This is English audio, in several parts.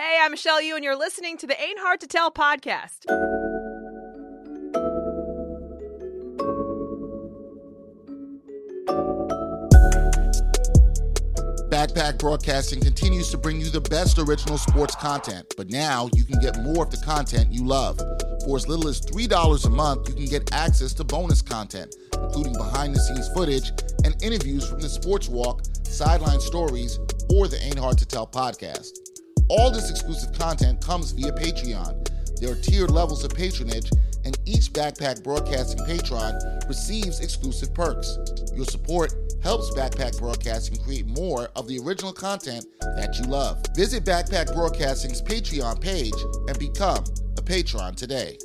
Hey, I'm Michelle Yu, and you're listening to the Ain't Hard to Tell podcast. Backpack Broadcasting continues to bring you the best original sports content, but now you can get more of the content you love. For as little as $3 a month, you can get access to bonus content, including behind the scenes footage and interviews from the Sports Walk, Sideline Stories, or the Ain't Hard to Tell podcast. All this exclusive content comes via Patreon. There are tiered levels of patronage, and each Backpack Broadcasting patron receives exclusive perks. Your support helps Backpack Broadcasting create more of the original content that you love. Visit Backpack Broadcasting's Patreon page and become a patron today.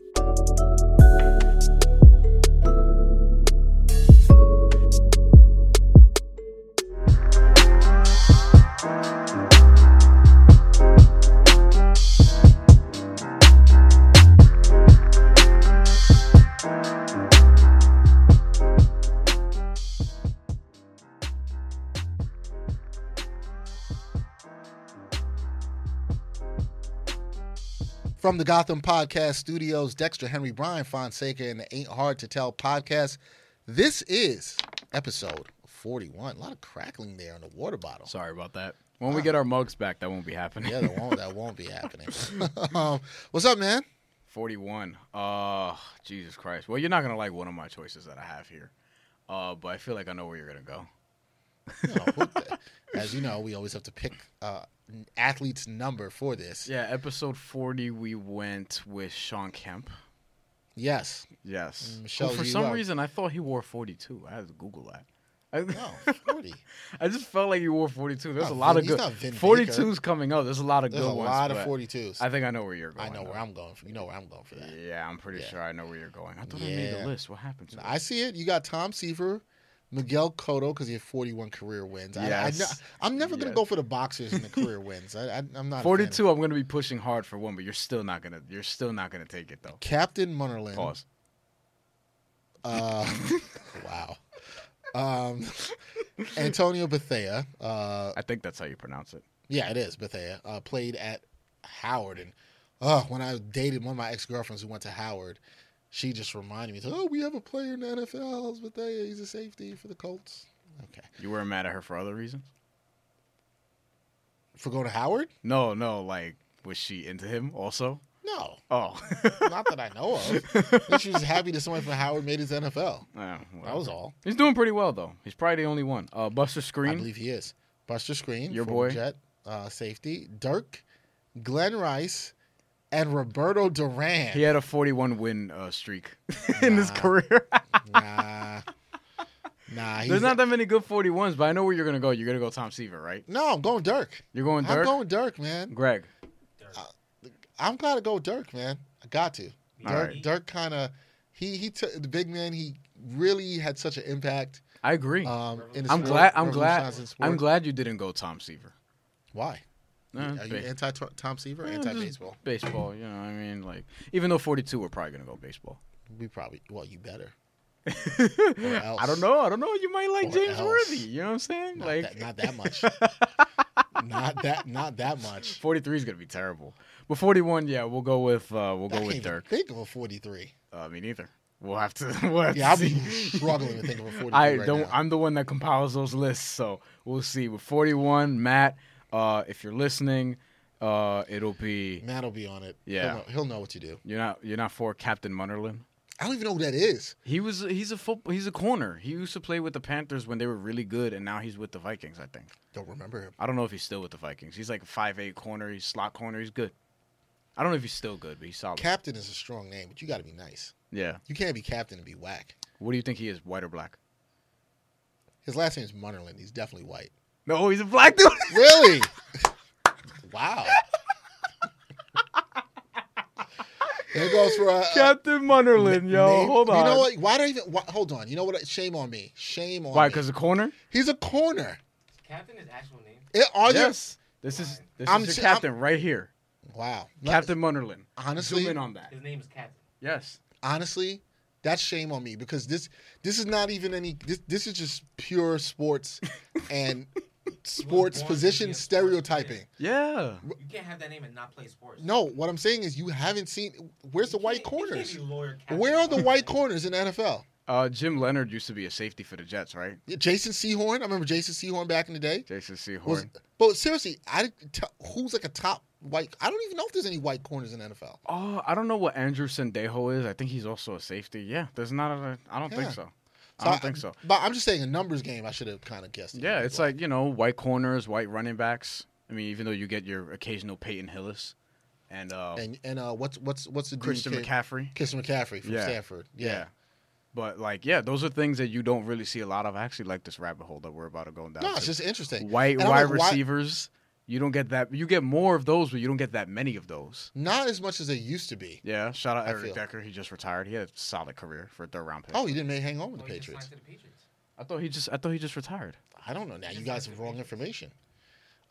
From the Gotham Podcast Studios, Dexter Henry Brian Fonseca and the Ain't Hard to Tell podcast. This is episode 41. A lot of crackling there in the water bottle. Sorry about that. When we get our mugs back, that won't be happening. Yeah, that won't, that won't be happening. um, what's up, man? 41. Uh, Jesus Christ. Well, you're not going to like one of my choices that I have here. Uh, but I feel like I know where you're going to go. As you know, we always have to pick uh, athlete's number for this. Yeah, episode 40, we went with Sean Kemp. Yes. Yes. Mm, Michelle, Well, for some are- reason, I thought he wore 42. I had to Google that. I, No, 40. I just felt like he wore 42. There's a lot Vin- of good. not Vin 42's coming up. There's a lot of There's good a ones. lot of but 42s. I think I know where you're going. I know where I'm going. For, you know where I'm going for that. Yeah, I'm pretty Yeah. sure I know where you're going. I thought I made Yeah. the list. What happened to it? I see it. You got Tom Seaver, Miguel Cotto because he had 41 career wins. Yes. I, am never going to go for the boxers in the career wins. I, I'm not. a fan of- 42. I'm going to be pushing hard for one, but you're still not gonna. You're still not gonna take it though. Captain Munnerlyn. Pause. Uh, wow. Um, Antonio Bethea. Uh, I think that's how you pronounce it. yeah, it is Bethea. Uh, played at Howard, and uh, when I dated one of my ex girlfriends who went to Howard, she just reminded me, "Oh, we have a player in the NFL. It's Bethea. He's a safety for the Colts." Okay, You weren't mad at her for other reasons? for going to Howard? No, no. Like, was she into him also? No, Oh, not that I know of. She was happy that somebody from Howard made his NFL. Yeah, well, That was all. He's doing pretty well though. He's probably the only one. Uh, Buster Skrine. I believe he is. Buster Skrine, Your boy. Jet uh, safety, Dirk, Glen Rice, and Roberto Duran. He had a 41 win uh, streak in his career. Nah, nah. He's There's not that many good 41s, but I know where you're gonna go. You're gonna go Tom Seaver, right? No, I'm going Dirk. You're going Dirk. I'm going Dirk, man. Greg. I'm gotta go Dirk, man. I got to. All Dirk, right. Dirk kind of he he took the big man. He really had such an impact. I agree. Um, in I'm sport, glad. I'm glad. I'm glad you didn't go Tom Seaver. Why? Are you anti Tom Seaver? or anti baseball? Baseball, you know, what I mean, like even though 42, we're probably gonna go baseball. We probably. Well, you better. I don't know. I don't know. You might like Or James else. Worthy. You know what I'm saying? Not, like that, not that much. not that. Not that much. 43 is gonna be terrible. But 41, yeah, we'll go with uh, we'll I go can't with Dirk. think of a 43. Uh, me neither. We'll have to. We'll have Yeah, to I'm see. struggling to think of a 43 I right don't. now. I'm the one that compiles those lists, so we'll see. With 41, Matt, uh, if you're listening, uh, it'll be Matt will be on it. Yeah. he'll know, he'll know what you do. you're not you're not for Captain Munnerlyn. I don't even know who that is. He was he's a football he's a corner. He used to play with the Panthers when they were really good, and now he's with the Vikings. I think. Don't remember him. I don't know if he's still with the Vikings. He's like a five eight corner. He's slot corner. He's good. I don't know if he's still good, but he's solid. Captain is a strong name, but you got to be nice. yeah. You can't be captain and be whack. What do you think he is? White or black? His last name is Munnerlyn. He's definitely white. No, he's a black dude. Really? wow. There goes for uh, Captain Munnerlyn, yo. name- Hold on. You know what? Why do I even? Why, hold on. You know what? Shame on me. Shame on Why? me. Because the corner. he's a corner. Captain is actual name. It, are there- Yes. This is this I'm is your captain right here. Wow. Captain Munnerlyn. Honestly, Zoom in on that. His name is Captain. Yes. honestly, that's shame on me because this this is not even any this this is just pure sports and sports position be sports stereotyping. Yeah. You can't have that name and not play sports. No, what I'm saying is you haven't seen. Where's the white can't- you can't corners? lawyer, Where are the white corners in NFL? Uh, Jim Leonhard used to be a safety for the Jets, right? Yeah, Jason Sehorn. I remember Jason Sehorn back in the day. Jason Sehorn. Was, but seriously, I tell, who's like a top white. I don't even know if there's any white corners in NFL. Oh, I don't know what Andrew Sendejo is. I think he's also a safety. Yeah, there's not a. I don't Yeah. think so. I don't think so. But I'm just saying a numbers game. I should have kind of guessed. it. Yeah, it's like you know white corners, white running backs. I mean, even though you get your occasional Peyton Hillis and uh, and and uh, what's what's what's the dude Christian came- McCaffrey. Christian McCaffrey from Yeah. Stanford. Yeah. Yeah. But like, yeah, those are things that you don't really see a lot of. I actually like this rabbit hole that we're about to go down. No, to. it's just interesting. white wide like, why- receivers. You don't get that. You get more of those, but you don't get that many of those. Not as much as they used to be. Yeah. Shout out I Eric feel. Decker. He just retired. He had a solid career for a third round pick. Oh, he didn't make hang on with Oh, the he just Patriots. signed to the Patriots. I thought he just. I thought he just retired. I don't know. Now you guys have wrong information.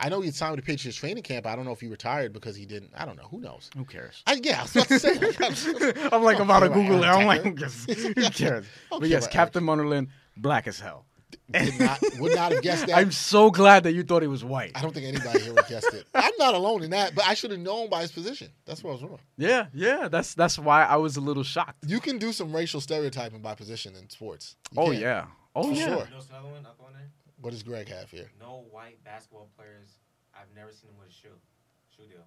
I know he signed with the Patriots training camp. I don't know if he retired because he didn't. I don't know. Who knows? Who cares? I, yeah, I was about to say. I'm like Oh, about to Google it. I'm like, who cares? But yes, Captain Munderland, black as hell. Did not, would not have guessed that. I'm so glad that you thought he was white. I don't think anybody here would have guessed it. I'm not alone in that, but I should have known by his position. That's what I was wrong. Yeah, yeah. That's that's why I was a little shocked. You can do some racial stereotyping by position in sports. You Oh can. yeah. Oh For yeah. sure. You know another one? I'll go in there. What does Greg have here? No white basketball players. I've never seen them with a shoe. Shoe deal.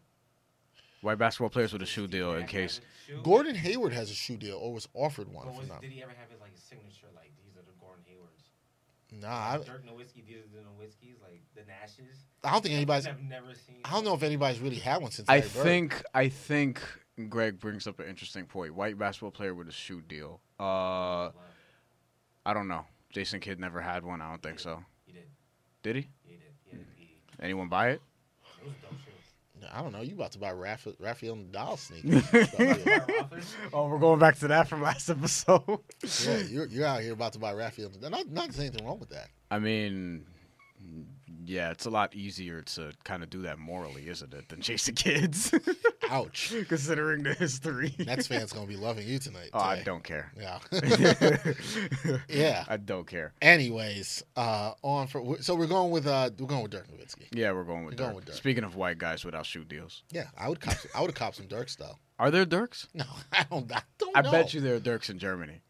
White basketball players with a shoe deal in case. have a shoe? Gordon Hayward has a shoe deal or was offered one. But was, did he ever have his like signature? Like these are the Gordon Haywards. Nah, I, Dirk Nowitzki. These are the Nowitzkis. Like the Nashes. I don't think anybody's. I've never seen. I don't know if anybody's really had one since. I Larry Bird. think I think Greg brings up an interesting point. White basketball player with a shoe deal. Uh, I don't know. Jason Kidd never had one. I don't think so. He did. Did he? He did. He had a P. Anyone buy it? It was a dope shoe. I don't know. You about to buy Rafael, Rafael Nadal sneakers? Stuff. Oh, we're going back to that from last episode. Yeah, you're, you're out here about to buy Rafael. Nadal. Not, not there's anything wrong with that. I mean, yeah, it's a lot easier to kind of do that morally, isn't it, than chase the kids, Ouch. considering the history. Nets fans gonna be loving you tonight. oh, I don't care. Yeah. Yeah. I don't care. Anyways, uh, on for so we're going with uh, we're going with Dirk Nowitzki. Yeah, we're going with We're going Dirk. with Dirk. Speaking of white guys without shoe deals, Yeah, I would cop. I would have copped some Dirks though. are there Dirks? No, I don't. I don't I bet you there are Dirks in Germany.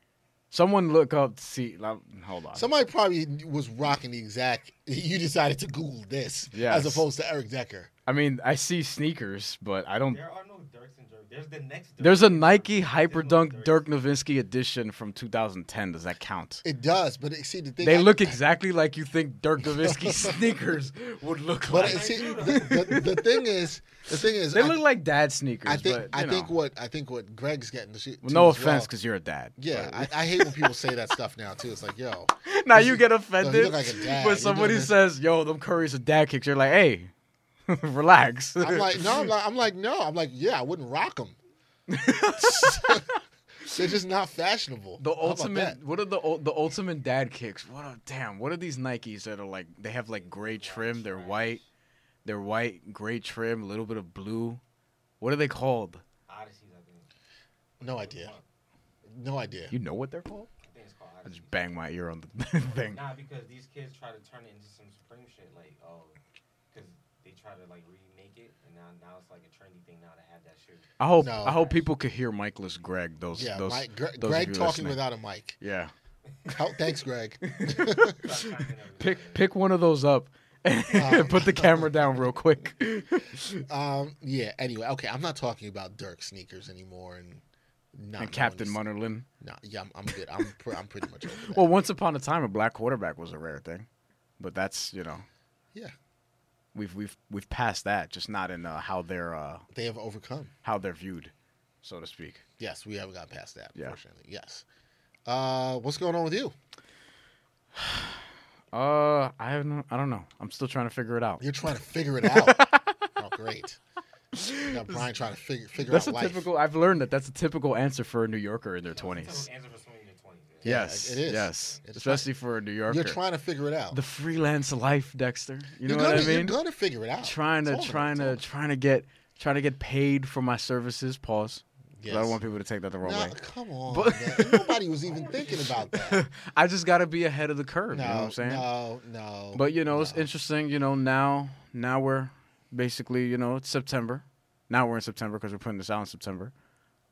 Someone look up to see. like, Hold on. Somebody probably was rocking the exact. You decided to Google this Yes. as opposed to Eric Decker. I mean, I see sneakers, but I don't. There are no Dirks and Dirk. There's the next. Dirk. There's a Nike There's no Hyperdunk Dirk Nowitzki edition from 2010. Does that count? It does, but it, see the thing. They I- look exactly like you think Dirk Nowitzki sneakers would look But like. it, see, the, the, the thing is, the thing is, They I, look like dad sneakers. I think but, I you think what I think what Greg's getting to, shoot. Well, no offense, because you're a dad. yeah, but- I, I hate when people say that stuff now too. It's like, yo, now this you get yo, offended you look like a dad. You're when somebody says, "Yo, them Curry's a dad kicks." You're like, "Hey, relax." I'm like, no, I'm like, I'm like, no, I'm like, yeah, I wouldn't rock them. They're just not fashionable. The How ultimate, what are the the ultimate dad kicks? What a damn! What are these Nikes that are like? They have like gray trim. They're white. They're white, gray trim, a little bit of blue. What are they called? Odysseys, I think. No idea. No idea. You know what they're called? I think it's called I just bang my ear on the thing. Nah, because these kids try to turn it into some Supreme shit, like oh, because they try to like remake it, and now now it's like a trendy thing now to have that shoe. I hope No. I hope people could hear Michael's Greg. Those Yeah, those, Mike, Gre- those of Greg you talking listening. without a mic. Yeah, How, thanks, Greg. Stop chiming in every pick pick one of those up. Um, and put the camera down real quick. um, yeah. Anyway, okay. I'm not talking about Dirk sneakers anymore, and not and Captain knowing Munnerlyn. No, yeah, I'm, I'm good. I'm pr- I'm pretty much over that. Well, once upon a time, a black quarterback was a rare thing, but that's you know yeah, we've we've we've passed that. Just not in uh, how they're uh, they have overcome. how they're viewed, so to speak. Yes, we haven't got past that. Yeah. Unfortunately, yes. Uh, what's going on with you? Uh, I have no, I don't know. I'm still trying to figure it out. You're trying to figure it out. oh, great. You got Brian trying to figure figure That's a out life. typical. I've learned that that's a typical answer for a New Yorker in their That's a twenties. Typical answer for someone in their 20s. yeah. Yes, it is. Yes, It's especially for a New Yorker. You're trying to figure it out. the freelance life, Dexter. You know you're what gonna, I mean? You're gonna figure it out. trying to trying to trying to get trying to get paid for my services. Pause. 'Cause I don't want people to take that the wrong No, way. come on. But- Nobody was even thinking about that. I just got to be ahead of the curve. No, you know what I'm saying? no, no. But you know, it's interesting. You know, now now we're basically you know it's September. Now we're in September because we're putting this out in September.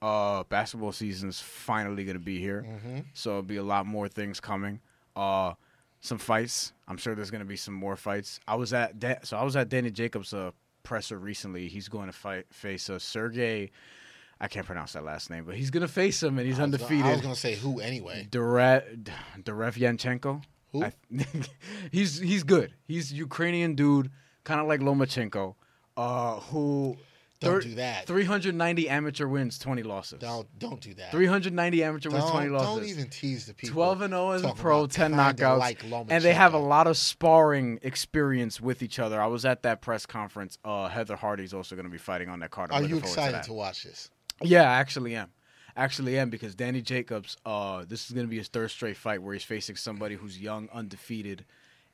Uh, basketball season's finally gonna be here, Mm-hmm. so it'll be a lot more things coming. Uh, some fights. I'm sure there's gonna be some more fights. I was at da- so I was at Danny Jacobs' uh, presser recently. He's going to fight face uh, Sergey. I can't pronounce that last name, but he's gonna face him, and he's I was gonna- undefeated. I was gonna say who anyway. Derev Derevyanchenko. Who? I- he's he's good. He's Ukrainian dude, kind of like Lomachenko, uh, who Don't do that. 390 amateur wins, 20 losses. Don't don't do that. 390 amateur wins, 20 losses. don't even tease the people. 12 and 0 as a pro, 10 knockouts, like and they have a lot of sparring experience with each other. I was at that press conference. Uh, Heather Hardy's also going to be fighting on that card. I'm Are you excited that. to watch this? Yeah, I actually am. Actually am because Danny Jacobs, uh, this is gonna be his third straight fight where he's facing somebody who's young, undefeated,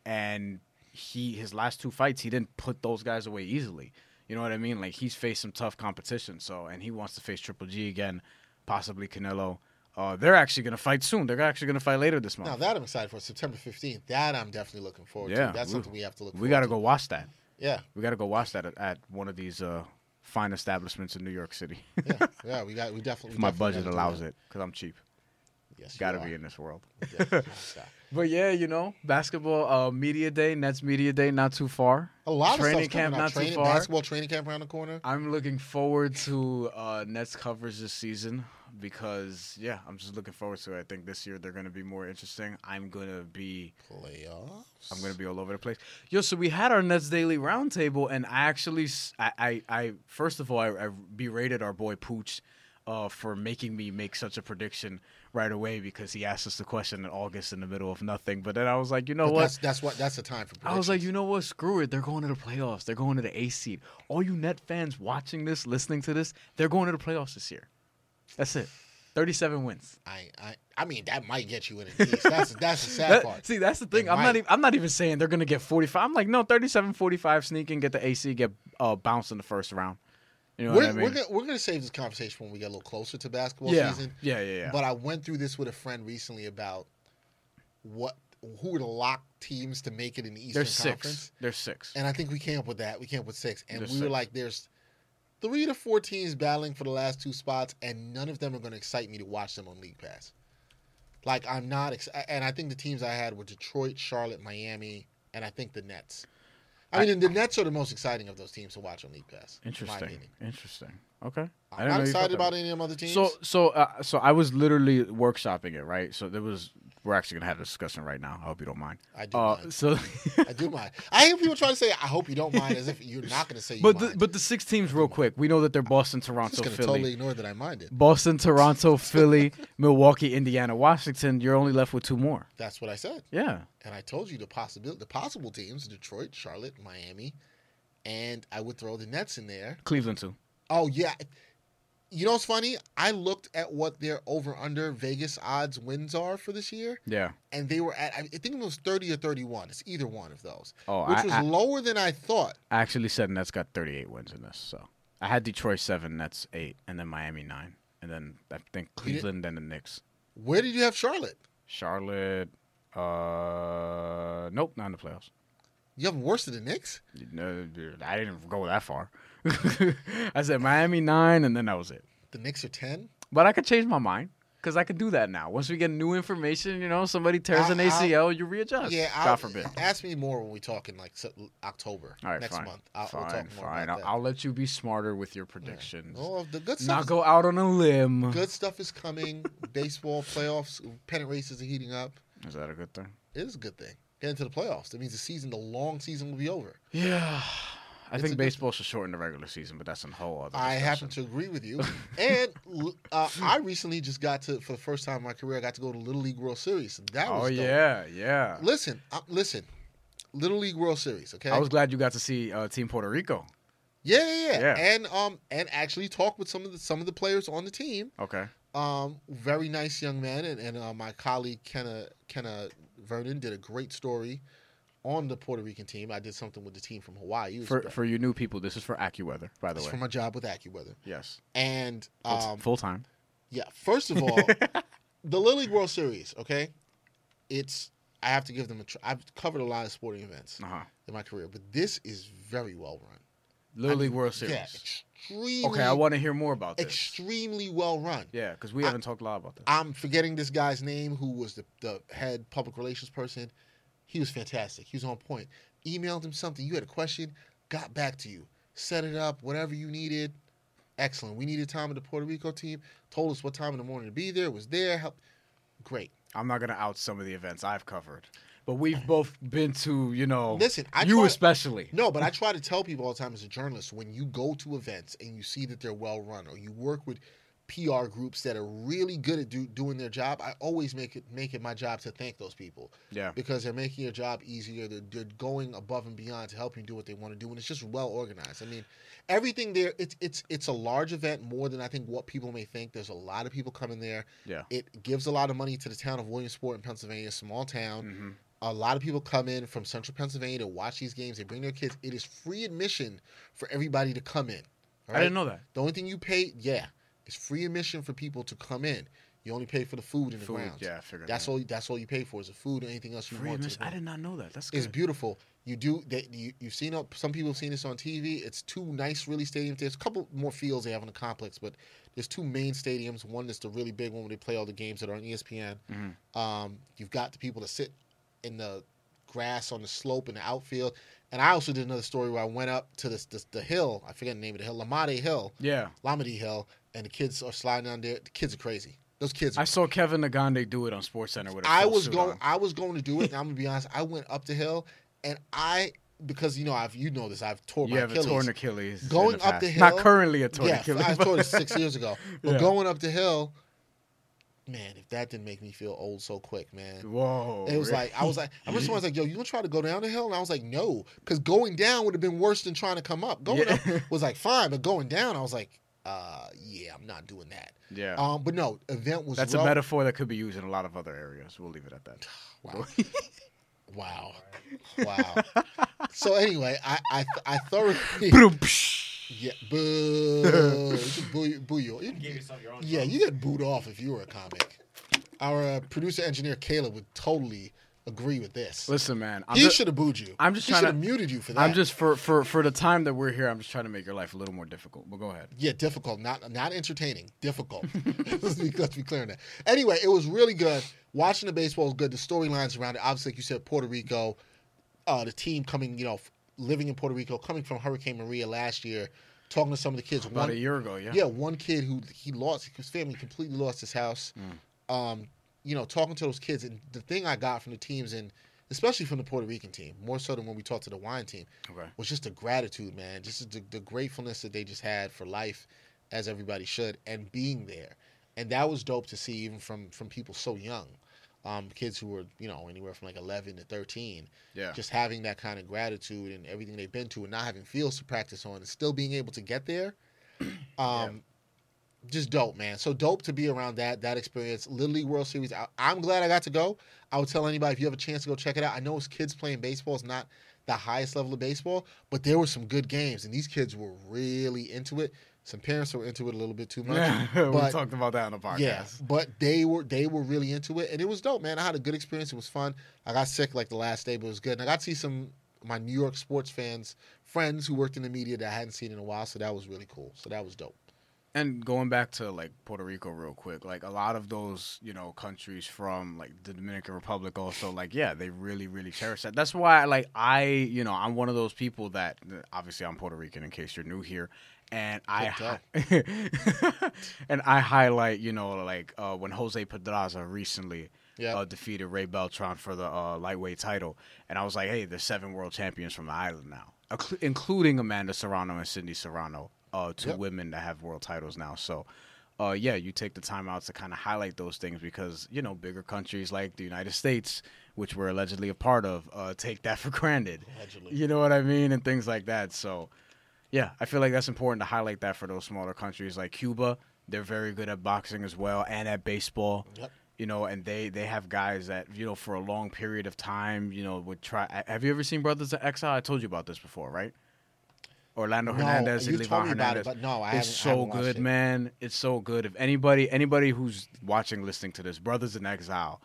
and he his last two fights he didn't put those guys away easily. You know what I mean? Like he's faced some tough competition, so and he wants to face Triple G again, possibly Canelo. Uh, they're actually gonna fight soon. They're actually gonna fight later this month. Now that I'm excited for September 15th. That I'm definitely looking forward Yeah, to. That's something we have to look. we gotta go watch that. Yeah, We gotta go watch that at, at one of these uh, fine establishments in New York City. yeah, yeah. We got. We definitely. if my budget allows it, because I'm cheap. Yes, Gotta are. be in this world. Yes. But yeah, you know, basketball uh, media day, Nets media day, not too far. A lot of Training stuff's coming camp out. not too far. Basketball training camp around the corner. I'm looking forward to uh, Nets coverage this season because yeah, I'm just looking forward to it. I think this year they're gonna be more interesting. I'm gonna be Playoffs. I'm gonna be all over the place. Yo, so we had our Nets daily roundtable, and I actually, I, I first of all, I, I berated our boy Pooch uh, for making me make such a prediction right away because he asked us the question in August in the middle of nothing. But then I was like, you know But what? That's that's what that's the time for. I was like, you know what? Screw it. They're going to the playoffs. They're going to the A seed. All you Net fans watching this, listening to this, they're going to the playoffs this year. That's it. 37 wins. I, I I mean that might get you in the East. That's that's the sad That- part. see, that's the thing. It I'm not. Even, I'm not even saying they're gonna get 45. I'm like, no, 37, 45, sneak and get the AC, get uh, bounced in the first round. You know we're, I mean? we're gonna we're gonna save this conversation when we get a little closer to basketball yeah. season. yeah, yeah, yeah. But I went through this with a friend recently about what who are the lock teams to make it in the Eastern There's Conference. six. There's six. And I think we came up with that. We came up with six. And There's we were six. like, there's three to four teams battling for the last two spots, and none of them are going to excite me to watch them on League Pass. Like, I'm not. Ex- and I think the teams I had were Detroit, Charlotte, Miami, and I think the Nets. I mean, the Nets are the most exciting of those teams to watch on League Pass. Interesting. Interesting. Okay. I I'm not know you felt excited about any of them other teams. So so uh, so I was literally workshopping it, right? So there was we're actually gonna have a discussion right now. I hope you don't mind. I do Uh, mind. so I do mind. I hear people trying to say, "I hope you don't mind," as if you're not going to say you but the, but the six teams real quick. We know that they're Boston, Toronto, just Philly. totally ignore that I minded. Boston, Toronto, Philly, Milwaukee, Indiana, Washington. You're only left with two more. That's what I said. Yeah. And I told you the possibility, the possible teams: Detroit, Charlotte, Miami, and I would throw the Nets in there. Cleveland too. Oh yeah, you know what's funny? I looked at what their over under Vegas odds wins are for this year, Yeah. and they were at I think it was thirty or thirty one. It's either one of those, Oh, which I- was I- lower than I thought. I actually said Nets got 38 wins in this. So I had Detroit seven, Nets eight, and then Miami nine, and then I think Cleveland, then the Knicks. Where did you have Charlotte? Charlotte. Uh, nope, not in the playoffs. You have them worse than the Knicks. No, dude, I didn't go that far. I said Miami nine, and then that was it. The Knicks are ten. But I could change my mind because I could do that now. Once we get new information, you know, somebody tears I'll- an ACL, you readjust. Yeah, God I'll, forbid. Ask me more when we talk in like October All right, next fine. month. I'll, fine, we'll talk more fine. about I'll, that. I'll let you be smarter with your predictions. Oh, the good stuff. Not is- go out on a limb. Good stuff is coming. Baseball playoffs, pennant races are heating up. Is that a good thing? It is a good thing. Get into the playoffs. That means the season, the long season, will be over. Yeah. I It's think baseball should shorten the regular season, but that's a whole other. I happen to agree with you. and uh, I recently just got to, for the first time in my career, I got to go to Little League World Series. That Oh was dope. yeah, yeah. Listen, uh, listen. Little League World Series, okay? I was glad you got to see uh, Team Puerto Rico. yeah, yeah, yeah, Yeah. and um, and actually talk with some of the some of the players on the team. Okay. Um, very nice young man, and, and uh, my colleague Kenna Kenna Vernon did a great story on the Puerto Rican team. I did something with the team from Hawaii. For for you new people, this is for AccuWeather, by the It's way. for my job with AccuWeather. yes, And full, um, full time. yeah, first of all, the Little League World Series. Okay, it's I have to give them a. Tr- I've covered a lot of sporting events Uh huh. in my career, but this is very well run. Little I League World Series. Yeah, extremely. okay, I want to hear more about this. extremely well run. yeah, because we I- haven't talked a lot about this. I'm forgetting this guy's name, who was the, the head public relations person. He was fantastic. He was on point. Emailed him something. You had a question, got back to you, set it up, whatever you needed. Excellent. We needed time with the Puerto Rico team. Told us what time in the morning to be there. Was there. Help. Great. I'm not gonna out some of the events I've covered, but we've both been to, you know, Listen, I you try- especially. No, but I try to tell people all the time as a journalist when you go to events and you see that they're well run or you work with PR groups that are really good at do, doing their job, I always make it make it my job to thank those people. Yeah. because they're making your job easier. They're, they're going above and beyond to help you do what they want to do, and it's just well organized. I mean, everything there. It's it's it's a large event more than I think what people may think. There's a lot of people coming there. Yeah. It gives a lot of money to the town of Williamsport in Pennsylvania, small town. hmm A lot of people come in from central Pennsylvania to watch these games. They bring their kids. It is free admission for everybody to come in. all I didn't know that. The only thing you pay, yeah, it's free admission for people to come in. You only pay for the food in the Food, grounds. yeah, I figured. That's that. all. That's all you pay for is the food. Or anything else you Free want. to admission. I did not know that. That's good. It's beautiful. You do. They, you, you've seen it. Some people have seen this on TV. It's two nice, really stadiums. There's a couple more fields they have in the complex, but there's two main stadiums. One is the really big one where they play all the games that are on ESPN. Mhm. Um, you've got the people that sit in the grass on the slope in the outfield. And I also did another story where I went up to this, this the hill. I forget the name of the hill, Lamade Hill, Yeah, Lamade Hill, and the kids are sliding down there. The kids are crazy. Those kids. I saw Kevin Negandhi do it on SportsCenter with. a I was going. on. I was going to do it. And I'm gonna be honest. I went up the hill, and I because you know I've you know this. I've tore You my have a Achilles. torn Achilles. Going the up the hill- Not currently a torn yeah, Achilles. I tore it six years ago. But Yeah. going up the hill, man, if that didn't make me feel old so quick, man. Whoa. It was like I was like I remember someone was like, "Yo, you gonna try to go down the hill?" And I was like, "No," because going down would have been worse than trying to come up. Going Yeah. up was like fine, but going down, I was like, "Uh, yeah, I'm not doing that." yeah. Um, but no, event was That's well- a metaphor that could be used in a lot of other areas. We'll leave it at that. Wow. wow. Wow. So anyway, I I, I thoroughly yeah boo boo, boo you. You gave yourself your own. Yeah, drum. you get booed off if you were a comic. Our uh, producer engineer Caleb would totally agree with this. Listen, man. I'm he should have booed you. I'm just he trying should to- have muted you for that. I'm just for for for the time that we're here. I'm just trying to make your life a little more difficult. But go ahead. Yeah, difficult, not not entertaining. Difficult. let's, be, let's be clear on that. Anyway, it was really good. Watching the baseball was good. The storylines around it, obviously, like you said, Puerto Rico, uh, the team coming, you know, living in Puerto Rico, coming from Hurricane Maria last year, talking to some of the kids. About One- a year ago, yeah. yeah, one kid who he lost, his family completely lost his house. Mm. Um, you know, talking to those kids, and the thing I got from the teams, and especially from the Puerto Rican team, more so than when we talked to the wine team, Okay. was just the gratitude, man. Just the, the gratefulness that they just had for life, as everybody should, and being there. And that was dope to see, even from from people so young, um, kids who were you know anywhere from like 11 to 13, Yeah. just having that kind of gratitude and everything they've been to, and not having fields to practice on, and still being able to get there. Um, just dope, man. So dope to be around that that experience. Little League World Series. I, I'm glad I got to go. I would tell anybody if you have a chance to go check it out. I know it's kids playing baseball. It's not the highest level of baseball, but there were some good games, and these kids were really into it. Some parents were into it a little bit too much. we but- talked about that on the podcast. Yeah, but they were they were really into it, and it was dope, man. I had a good experience. It was fun. I got sick like the last day, but it was good. And I got to see some my New York sports fans, friends who worked in the media that I hadn't seen in a while. So that was really cool. So that was dope. And going back to like Puerto Rico real quick, like a lot of those, you know, countries from like the Dominican Republic also like yeah, they really really cherish that. That's why like I, you know, I'm one of those people that obviously I'm Puerto Rican in case you're new here and I hi- and I highlight, you know, like uh, when Jose Pedraza recently Yeah. uh, defeated Ray Beltran for the uh, lightweight title, and I was like, hey, there's seven world champions from the island now, including Amanda Serrano and Cindy Serrano, uh, two Yep. women that have world titles now. So, uh, yeah, you take the time out to kind of highlight those things because you know bigger countries like the United States, which we're allegedly a part of, uh, take that for granted. Allegedly. You know what I mean, and things like that. So, yeah, I feel like that's important to highlight that for those smaller countries like Cuba. They're very good at boxing as well and at baseball. Yep. you know, and they they have guys that you know for a long period of time, you know, would try. Have you ever seen Brothers in Exile? I told you about this before, right? Orlando No, Hernandez and told Livan me about Hernandez. it, no, I it's so good, it. man. It's so good. If anybody anybody who's watching, listening to this, Brothers in Exile,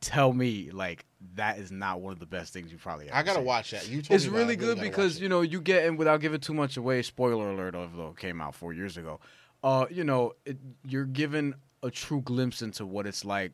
tell me like that is not one of the best things you probably. Ever I gotta seen. watch that. You told It's me about really good because you know you get and without giving too much away. Spoiler alert! Although it came out four years ago, uh, you know it, you're given a true glimpse into what it's like,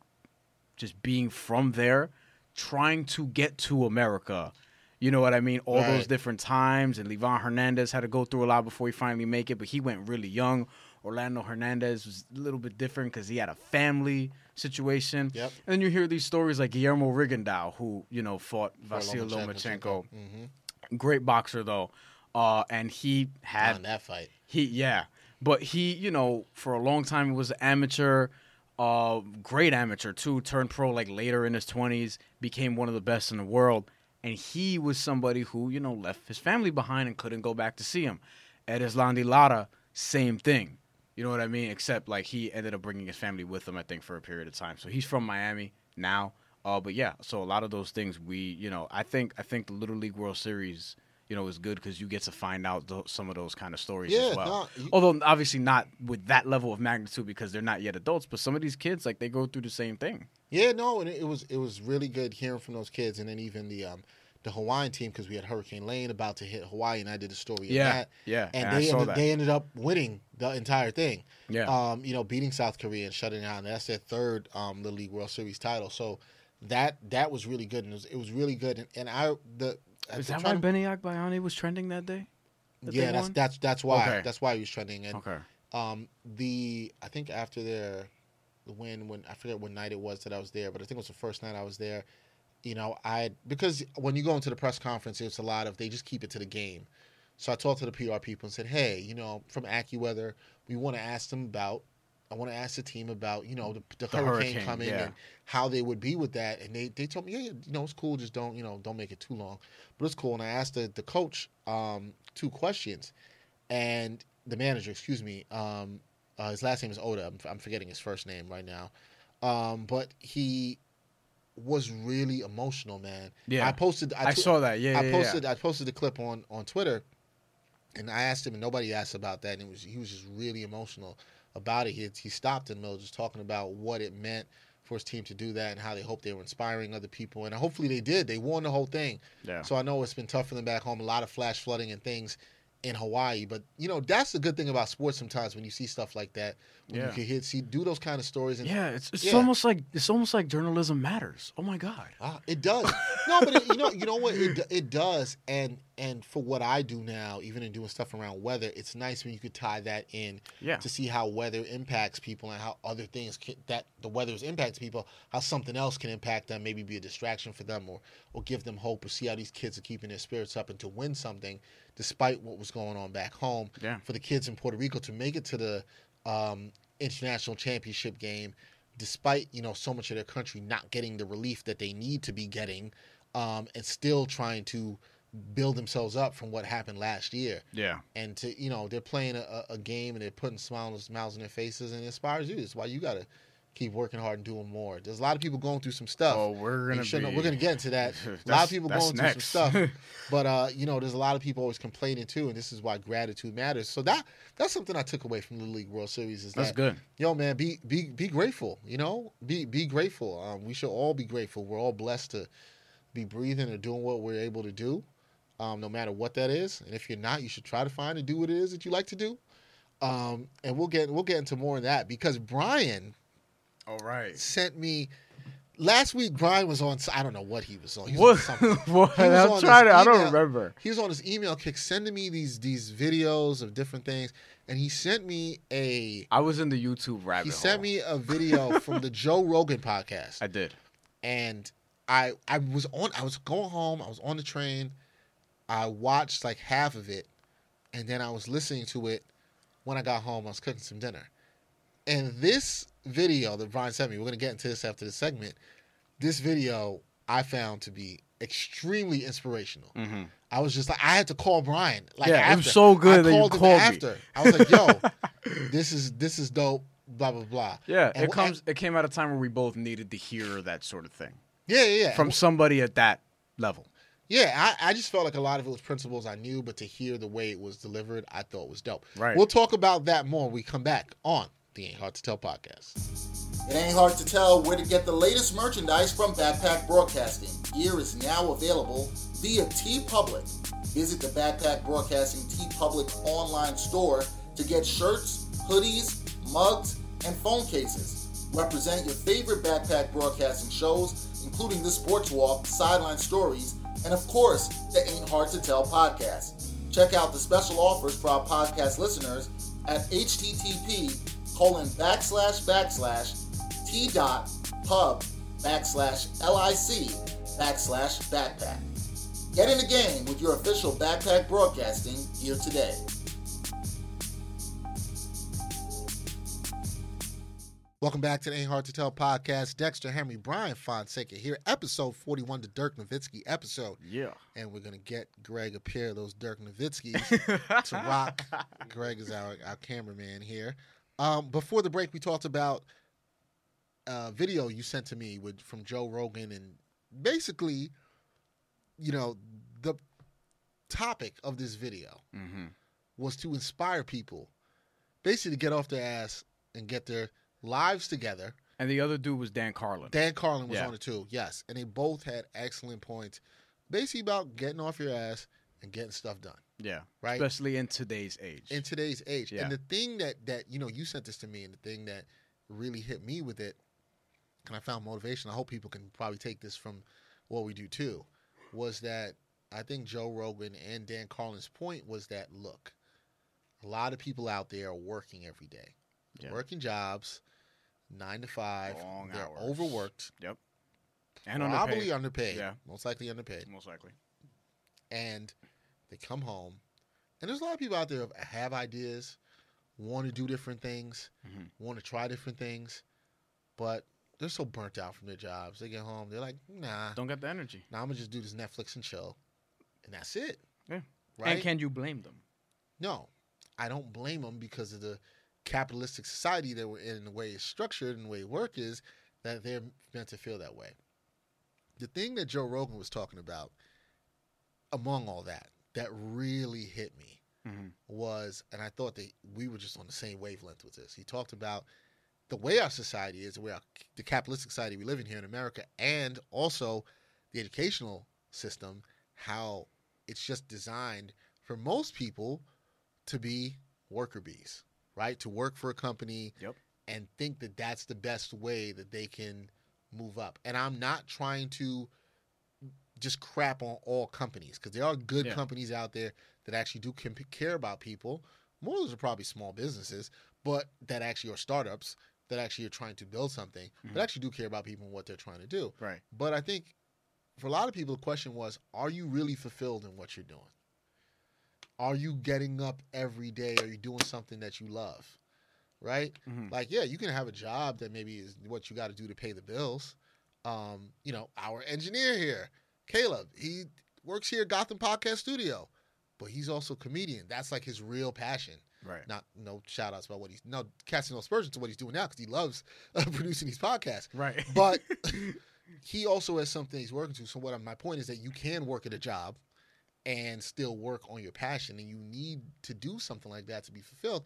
just being from there, trying to get to America. You know what I mean? All those different times, and Livan Hernandez had to go through a lot before he finally make it, but he went really young. Orlando Hernandez was a little bit different because he had a family situation. Yep. And then you hear these stories like Guillermo Rigondeaux, who you know fought Vasyl Lomachenko Mhm. great boxer though, uh, and he had on that fight. he yeah, but he you know for a long time was an amateur, uh, great amateur too. Turned pro like later in his twenties, became one of the best in the world, and he was somebody who you know left his family behind and couldn't go back to see him. Erislandy Lara, same thing. You know what I mean? Except like he ended up bringing his family with him, I think, for a period of time. So he's from Miami now. Uh, but yeah, so a lot of those things we, you know, I think I think the Little League World Series, you know, is good because you get to find out tho- some of those kind of stories Yeah, as well. you- Although obviously not with that level of magnitude because they're not yet adults, but some of these kids like they go through the same thing. Yeah, no, and it, was it was really good hearing from those kids, and then even the um the Hawaiian team because we had Hurricane Lane about to hit Hawaii, and I did a story of Yeah, that. yeah, and, and they ended, that. they ended up winning the entire thing. Yeah. um, you know, beating South Korea and shutting out. And that's their third um the League World Series title. So that that was really good, and it was, it was really good. And, and I the Is I'm that why trying to- Benny Agbayani was trending that day? that yeah, that's that's that's why Okay. that's why he was trending. And Okay. um the I think after their the win when I forget what night it was that I was there, but I think it was the first night I was there. You know, I because when you go into the press conference, it's a lot of they just keep it to the game. So I talked to the PR people and said, hey, you know, from AccuWeather, we want to ask them about. I want to ask the team about you know the, the, The hurricane, hurricane, coming yeah. and how they would be with that, and they, they told me, yeah, yeah, you know, it's cool, just don't you know don't make it too long, but it's cool. And I asked the, the coach um, two questions, and the manager, excuse me, um, uh, his last name is Oda. I'm, I'm forgetting his first name right now, um, but he was really emotional, man. Yeah. I posted. I, tw- saw that. Yeah, I yeah, posted. I posted the clip on on Twitter, and I asked him, and nobody asked about that. And it was he was just really emotional about it. He he stopped in the middle, just talking about what it meant for his team to do that and how they hope they were inspiring other people. And hopefully they did. They won the whole thing. Yeah. So I know it's been tough for them back home. A lot of flash flooding and things in Hawaii, but you know that's the good thing about sports. Sometimes when you see stuff like that, when Yeah. you can hit, see, do those kind of stories. And Yeah, it's it's Yeah. almost like it's almost like journalism matters. Oh my god. Ah, it does. No, but it, you know, you know what? It, it does. And and for what I do now, even in doing stuff around weather, it's nice when you could tie that in Yeah. to see how weather impacts people and how other things can, that the weather's impacts people, how something else can impact them, maybe be a distraction for them or or give them hope or see how these kids are keeping their spirits up and to win something despite what was going on back home. Yeah. For the kids in Puerto Rico to make it to the um, international championship game despite you know so much of their country not getting the relief that they need to be getting um, and still trying to build themselves up from what happened last year Yeah. and to you know they're playing a, a game and they're putting smiles smiles on their faces and it inspires you that's why you got to keep working hard and doing more there's a lot of people going through some stuff Oh, we're gonna be. we're gonna get into that a lot of people going next. through some stuff but uh, you know, there's a lot of people always complaining too, and this is why gratitude matters. So that that's something I took away from the League World Series is That's that good. yo man, be be be grateful. You know, be be grateful. Um, we should all be grateful. We're all blessed to be breathing and doing what we're able to do, um, no matter what that is. And if you're not, you should try to find and do what it is that you like to do. Um, and we'll get we'll get into more of that because Brian All right. sent me. Last week, Brian was on. I don't know what he was on. He was What? something. what? I'm on trying to. I don't remember. He was on his email kick sending me these these videos of different things, and he sent me a I was in the YouTube rabbit he hole. sent me a video from the Joe Rogan podcast, I did. and I I was on I was going home, I was on the train, I watched like half of it, and then I was listening to it when I got home. I was cooking some dinner, and this video that Brian sent me, we're gonna get into this after the segment. This video I found to be extremely inspirational. Mm-hmm. I was just like, I had to call Brian. Like, Yeah, it after. was so good I that you called him me. after. I was like, yo, this is this is dope. blah blah blah. Yeah, And it comes. It came at a time where we both needed to hear that sort of thing Yeah, yeah, yeah. from somebody at that level. Yeah, I, I just felt like a lot of it was principles I knew, but to hear the way it was delivered, I thought was dope. Right. We'll talk about that more when we come back on the Ain't Hard to Tell podcast. It ain't hard to tell where to get the latest merchandise from Backpack Broadcasting. Gear is now available via TeePublic. Visit the Backpack Broadcasting T Public online store to get shirts, hoodies, mugs, and phone cases. Represent your favorite Backpack Broadcasting shows, including the Sports Walk, Sideline Stories, and of course, the Ain't Hard to Tell podcast. Check out the special offers for our podcast listeners at http colon backslash backslash t dot pub backslash lic backslash backpack. Get in the game with your official Backpack Broadcasting gear today. Welcome back to the Ain't Hard to Tell podcast. Dexter Henry, Brian Fonseca here, episode 41, the Dirk Nowitzki episode. Yeah. And we're going to get Greg a pair of those Dirk Nowitzkis to rock. Greg is our, our cameraman here. Um, before the break, we talked about a video you sent to me with from Joe Rogan, and basically, you know, the topic of this video hmm was to inspire people, basically to get off their ass and get their lives together. And the other dude was Dan Carlin. Dan Carlin was Yeah. on it too, yes, and they both had excellent points, basically about getting off your ass and getting stuff done. Yeah. Right. Especially in today's age. in today's age. Yeah. And the thing that that you know you sent this to me, and the thing that really hit me with it, and I found motivation. I hope people can probably take this from what we do too, was that I think Joe Rogan and Dan Carlin's point was that look, a lot of people out there are working every day, Yeah. working jobs, nine to five. Long they're hours. overworked, Yep. and probably underpaid. underpaid. Yeah. most likely underpaid. Most likely. and they come home and there's a lot of people out there have ideas want to do different things Mhm. want to try different things but they're so burnt out from their jobs they get home they're like nah Don't get the energy. nah, i'm gonna just do this netflix and chill and that's it Yeah. right And can you blame them? no i don't blame them because of the capitalistic society that we're in and the way it's structured and the way work is that they're meant to feel that way the thing that joe rogan was talking about among all that that really hit me Mhm. was, and I thought that we were just on the same wavelength with this. He talked about the way our society is, the way our, the capitalistic society we live in here in America, and also the educational system, how it's just designed for most people to be worker bees, right? To work for a company Yep. and think that that's the best way that they can move up. And I'm not trying to just crap on all companies because there are good Yeah. companies out there that actually do com- care about people. More of those are probably small businesses, but that actually are startups that actually are trying to build something Mhm. that actually do care about people and what they're trying to do. Right. But I think for a lot of people, the question was, are you really fulfilled in what you're doing? Are you getting up every day? Are you doing something that you love? Right? Mhm. Like, yeah, you can have a job that maybe is what you got to do to pay the bills. Um, you know, our engineer here, Caleb, he works here at Gotham Podcast Studio, but he's also a comedian. That's like his real passion. Right. Not no shout outs about what he's no casting no aspersions to what he's doing now because he loves uh, producing these podcasts. Right. But he also has something he's working to. So what my point is that you can work at a job and still work on your passion, and you need to do something like that to be fulfilled.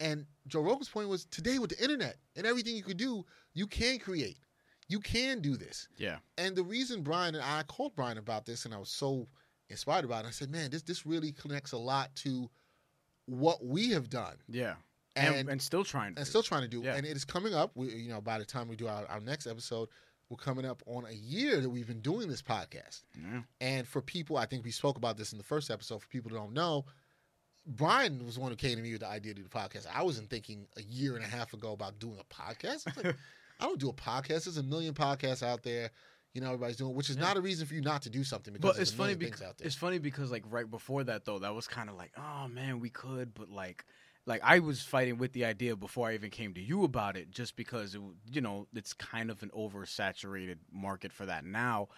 And Joe Rogan's point was today with the internet and everything you could do, you can create, you can do this. yeah. And the reason Brian and I called Brian about this, and I was so inspired about it, I said, man, this this really connects a lot to what we have done Yeah. And, And- and, still trying to. and do. still trying to do. Yeah. And it is coming up. We, you know, by the time we do our, our next episode, we're coming up on a year that we've been doing this podcast. Yeah. And for people, I think we spoke about this in the first episode. For people who don't know, Brian was the one who came to me with the idea to do the podcast. I wasn't thinking a year and a half ago about doing a podcast. I was like, I don't do a podcast. There's a million podcasts out there. You know, everybody's doing, which is Yeah. not a reason for you not to do something. Because But there's it's funny because out there. it's funny because like right before that though, that was kind of like, oh man, we could, but like, like I was fighting with the idea before I even came to you about it, just because it, you know, it's kind of an oversaturated market for that now.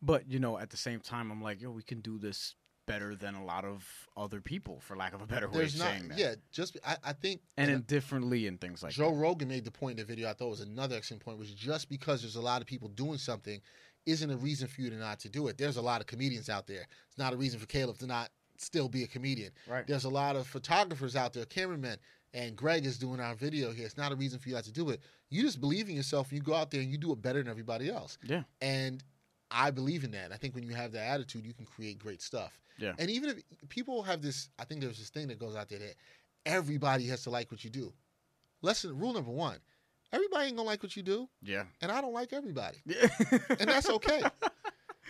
But you know, at the same time, I'm like, yo, we can do this better than a lot of other people, for lack of a better way There's of not, saying that. yeah. Just I, I think and and indifferently and things like that. Joe that. Rogan made the point in the video I thought was another excellent point, was just because there's a lot of people doing something isn't a reason for you to not to do it. There's a lot of comedians out there. It's not a reason for Caleb to not still be a comedian. Right. There's a lot of photographers out there, cameramen, and Greg is doing our video here. It's not a reason for you not to do it. You just believe in yourself and you go out there and you do it better than everybody else. Yeah. And I believe in that. I think when you have that attitude, you can create great stuff. Yeah. And even if people have this, I think there's this thing that goes out there that everybody has to like what you do. Lesson rule number one: everybody ain't gonna like what you do, Yeah. and I don't like everybody, Yeah. and that's okay,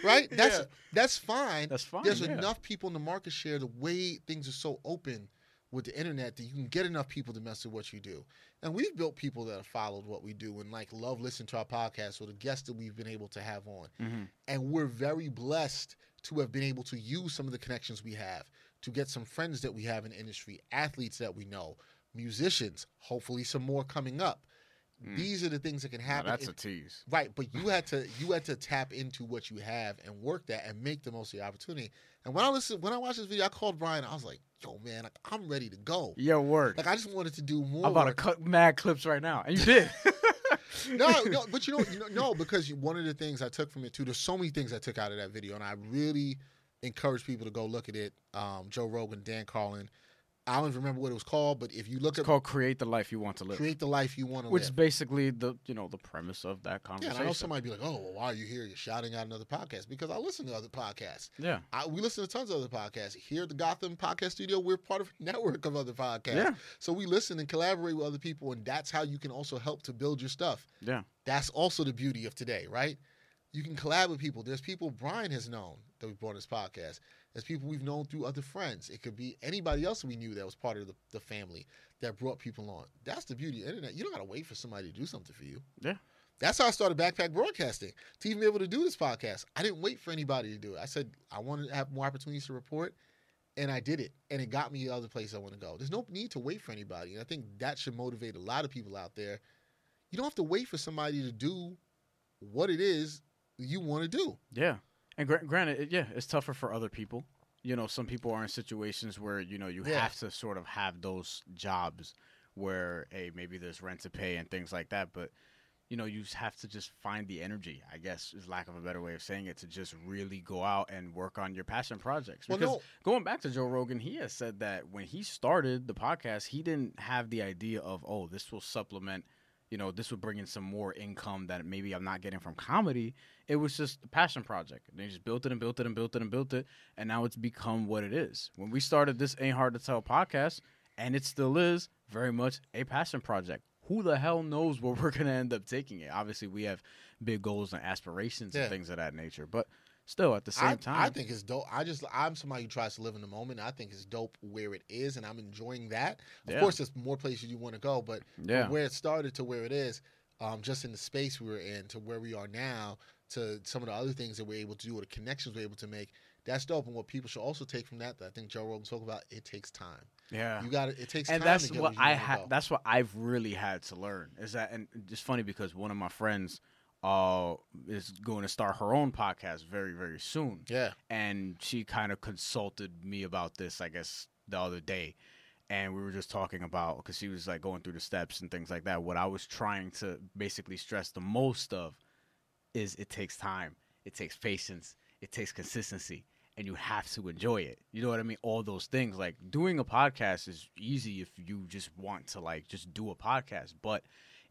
right? That's Yeah. that's fine. That's fine. There's yeah. enough people in the market share. The way things are so open with the internet that you can get enough people to mess with what you do. And we've built people that have followed what we do and like love listening to our podcast or the guests that we've been able to have on. Mhm. And we're very blessed to have been able to use some of the connections we have to get some friends that we have in the industry, athletes that we know, musicians, hopefully some more coming up. Mm. These are the things that can Now, happen. that's in- a tease. Right, but you had to you had to tap into what you have and work that and make the most of the opportunity. And when I listen, when I watched this video, I called Brian. I was like, "Yo, man, like, I'm ready to go. Yo, word. Like, I just wanted to do more." I'm about to cut mad clips right now, and you did. no, no, but you know, you know, no, because one of the things I took from it too. There's so many things I took out of that video, and I really encourage people to go look at it. Um, Joe Rogan, Dan Carlin. I don't even remember what it was called, but if you look It's at called "Create the Life You Want to Live," create the life you want to Live. which is basically the you know the premise of that Yeah, conversation. and I know somebody be like, "Oh, well, why are you here? You're shouting out another podcast." Because I listen to other podcasts. yeah, I, we listen to tons of other podcasts. Here at the Gotham Podcast Studio, we're part of a network of other podcasts. Yeah. So we listen and collaborate with other people, and that's how you can also help to build your stuff. yeah, That's also the beauty of today, right? You can collab with people. There's people Brian has known that we brought on this podcast. There's people we've known through other friends. It could be anybody else we knew that was part of the, the family that brought people on. That's the beauty of the internet. You don't got to wait for somebody to do something for you. yeah. That's how I started Backpack Broadcasting to even be able to do this podcast. I didn't wait for anybody to do it. I said I wanted to have more opportunities to report, and I did it, and it got me the other place I want to go. There's no need to wait for anybody, and I think that should motivate a lot of people out there. You don't have to wait for somebody to do what it is you want to do. Yeah, and gra- granted, it, yeah, it's tougher for other people. You know, some people are in situations where you know you Yeah. have to sort of have those jobs where, hey, maybe there's rent to pay and things like that. But you know, you have to just find the energy. I guess is lack of a better way of saying it to just really go out and work on your passion projects. Well, Because no- going back to Joe Rogan, he has said that when he started the podcast, he didn't have the idea of, oh, this will supplement you know, this would bring in some more income that maybe I'm not getting from comedy. It was just a passion project. They just built it and built it and built it and built it, and now it's become what it is. When we started this Ain't Hard to Tell podcast, and it still is very much a passion project. Who the hell knows where we're gonna end up taking it? Obviously, we have big goals and aspirations Yeah. and things of that nature, but still, at the same I, time, I think it's dope. I just I'm somebody who tries to live in the moment. I think it's dope where it is, and I'm enjoying that. Of Yeah. course, there's more places you want to go, but yeah, where it started to where it is, um, just in the space we were in to where we are now, to some of the other things that we're able to do or the connections we're able to make. That's dope. And what people should also take from that, that I think Joe Rogan spoke about, it takes time. yeah. You got to It takes and time. that's to get what I had. That's what I've really had to learn. Is that and it's funny because one of my friends uh is going to start her own podcast very very soon, Yeah. and she kind of consulted me about this. I guess the other day, and we were just talking about because she was like going through the steps and things like that. What I was trying to basically stress the most of is it takes time, it takes patience, it takes consistency, and you have to enjoy it. You know what I mean? All those things. Like doing a podcast is easy if you just want to like just do a podcast, but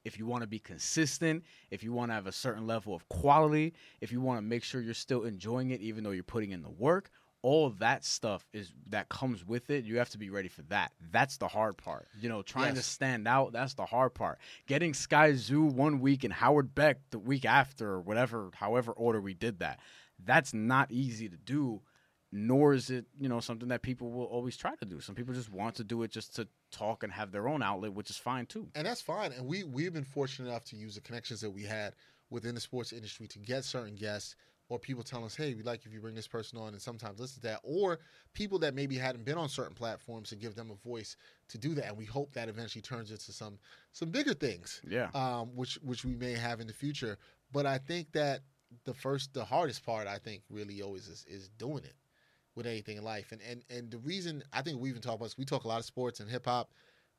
if you want to be consistent, if you want to have a certain level of quality, if you want to make sure you're still enjoying it even though you're putting in the work, all that stuff is that comes with it. You have to be ready for that. That's the hard part. You know, trying to stand out, that's the hard part. Getting Skyzoo one week and Howard Beck the week after or whatever, however order we did that. That's not easy to do, nor is it, you know, something that people will always try to do. Some people just want to do it just to talk and have their own outlet, which is fine too. and that's fine. And we we've been fortunate enough to use the connections that we had within the sports industry to get certain guests or people telling us, "Hey, we like if you bring this person on," and sometimes listen to that, or people that maybe hadn't been on certain platforms to give them a voice to do that. And we hope that eventually turns into some some bigger things, Yeah. um, which which we may have in the future. But I think that the first, the hardest part, I think, really always is is doing it. With anything in life. And and and the reason I think we even talk about this, we talk a lot of sports and hip hop,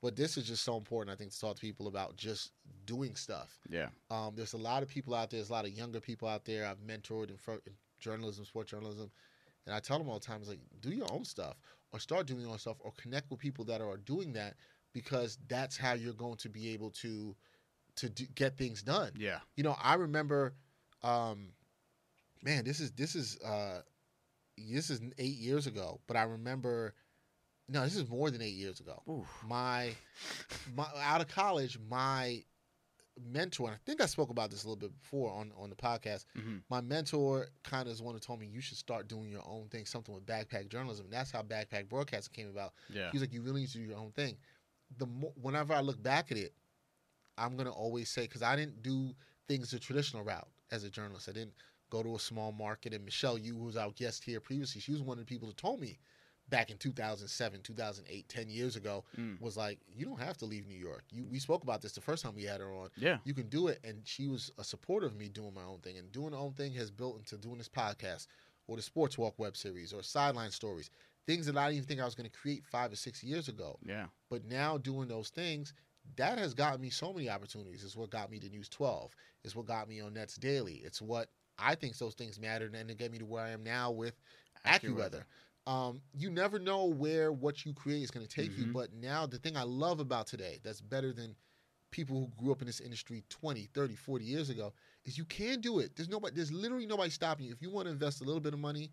but this is just so important. I think to talk to people about just doing stuff. Yeah. Um, there's a lot of people out there. There's a lot of younger people out there. I've mentored in, in journalism, sports journalism, and I tell them all the time, it's like do your own stuff or start doing your own stuff or connect with people that are doing that because that's how you're going to be able to to do, get things done. Yeah. You know, I remember, um, man, this is this is uh, this is eight years ago, but I remember. No, this is more than eight years ago. Oof. My, my out of college, my mentor, and I think I spoke about this a little bit before on on the podcast. Mhm. My mentor kind of is one who told me you should start doing your own thing, something with backpack journalism. And that's how backpack broadcasting came about. Yeah. He was like, you really need to do your own thing. The mo- whenever I look back at it, I'm gonna always say because I didn't do things the traditional route as a journalist. I didn't go to a small market. And Michelle, you who was our guest here previously, she was one of the people that told me back in 2007, 2008, 10 years ago, Mm. was like, you don't have to leave New York. You, we spoke about this the first time we had her on. Yeah. You can do it. And she was a supporter of me doing my own thing. And doing my own thing has built into doing this podcast or the Sports Walk web series or sideline stories, things that I didn't even think I was going to create five or six years ago. Yeah. But now doing those things, that has gotten me so many opportunities. It's what got me to News 12. It's what got me on Nets Daily. It's what I think those things mattered and it got me to where I am now with AccuWeather. Um, you never know where what you create is going to take you. Mhm. But now the thing I love about today that's better than people who grew up in this industry 20, 30, 40 years ago is you can do it. There's nobody there's literally nobody stopping you. If you want to invest a little bit of money,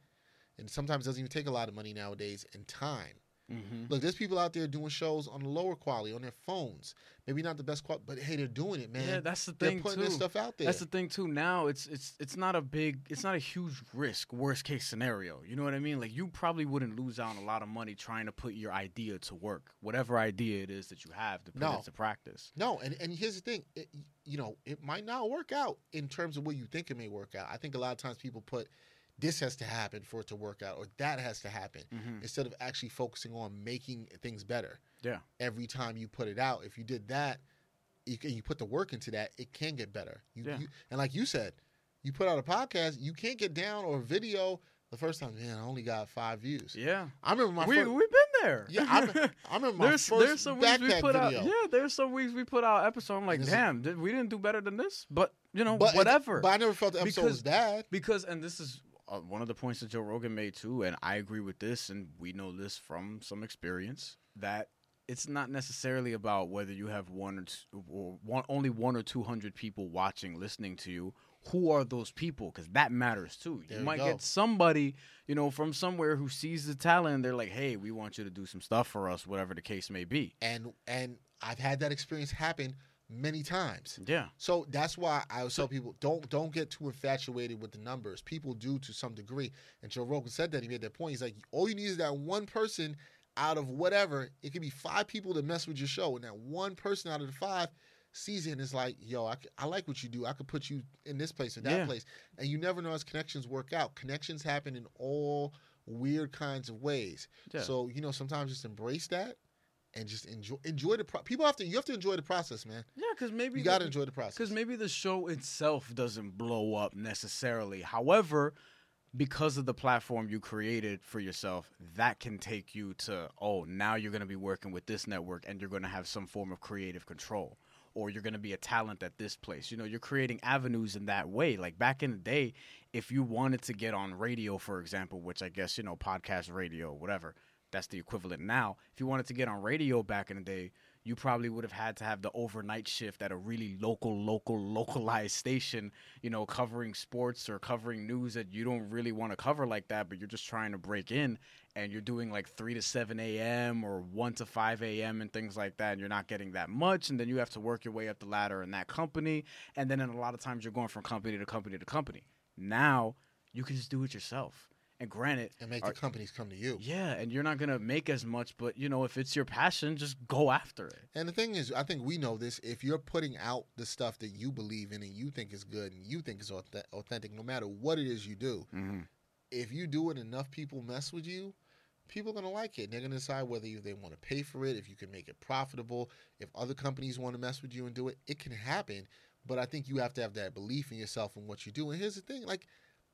and sometimes it doesn't even take a lot of money nowadays, and time. Mm-hmm. Look, there's people out there doing shows on the lower quality on their phones. Maybe not the best quality, but hey, they're doing it, man. Yeah, that's the thing. they're putting too. this stuff out there. That's the thing too. Now it's it's it's not a big, it's not a huge risk. Worst case scenario, you know what I mean? Like you probably wouldn't lose out on a lot of money trying to put your idea to work, whatever idea it is that you have to put No. into practice. No, and, and here's the thing, it, you know, it might not work out in terms of what you think it may work out. I think a lot of times people put this has to happen for it to work out, or that has to happen, Mhm. instead of actually focusing on making things better. Yeah. Every time you put it out, if you did that, you, you put the work into that, it can get better. You, Yeah. you, and like you said, you put out a podcast, you can't get down or a video the first time. Man, I only got five views. Yeah. I remember my we first. we've been there. Yeah, I, I remember my there's first there's some weeks we put video. out. Yeah, there's some weeks we put out episode. I'm like, And damn, did, we didn't do better than this. But you know, but whatever. But I never felt the episode Because- was bad. Because, and this is uh, one of the points that Joe Rogan made too, and I agree with this, and we know this from some experience that it's not necessarily about whether you have one or, two, or one, only one or two hundred people watching, listening to you. Who are those people? Because that matters too. You you might go. get somebody, you know, from somewhere who sees the talent. and They're like, "Hey, we want you to do some stuff for us, whatever the case may be." and and I've had that experience happen many times. Yeah, So that's why I always tell people don't don't get too infatuated with the numbers. People do to some degree, and Joe Rogan said that he made that point. He's like, all you need is that one person out of whatever. It could be five people that mess with your show, and that one person out of the five sees it and is like, yo, I, I like what you do. I could put you in this place or that Yeah. place, and you never know as connections work out. Connections happen in all weird kinds of ways. Yeah. So you know, sometimes just embrace that. And just enjoy enjoy the pro- people have to you have to enjoy the process, man. yeah, because maybe You got to the- enjoy the process. Because maybe the show itself doesn't blow up necessarily. However, because of the platform you created for yourself, that can take you to, oh, now you're going to be working with this network and you're going to have some form of creative control. Or you're going to be a talent at this place. You know, you're creating avenues in that way. Like back in the day, if you wanted to get on radio, for example, which I guess, you know, podcast radio, whatever, that's the equivalent now. If you wanted to get on radio back in the day, you probably would have had to have the overnight shift at a really local, local, localized station, you know, covering sports or covering news that you don't really want to cover like that, but you're just trying to break in and you're doing like 3 to 7 a.m. or 1 to 5 a.m. and things like that, and you're not getting that much. And then you have to work your way up the ladder in that company. And then in a lot of times you're going from company to company to company. Now you can just do it yourself. And granted, and make are- the companies come to you. yeah, and you're not gonna make as much, but you know, if it's your passion, just go after it. And the thing is, I think we know this. If you're putting out the stuff that you believe in and you think is good and you think is authentic, no matter what it is you do, Mm-hmm. if you do it, enough people mess with you. People are gonna like it. And They're gonna decide whether you, they want to pay for it, if you can make it profitable, if other companies want to mess with you and do it. It can happen, but I think you have to have that belief in yourself and what you do. And here's the thing: like,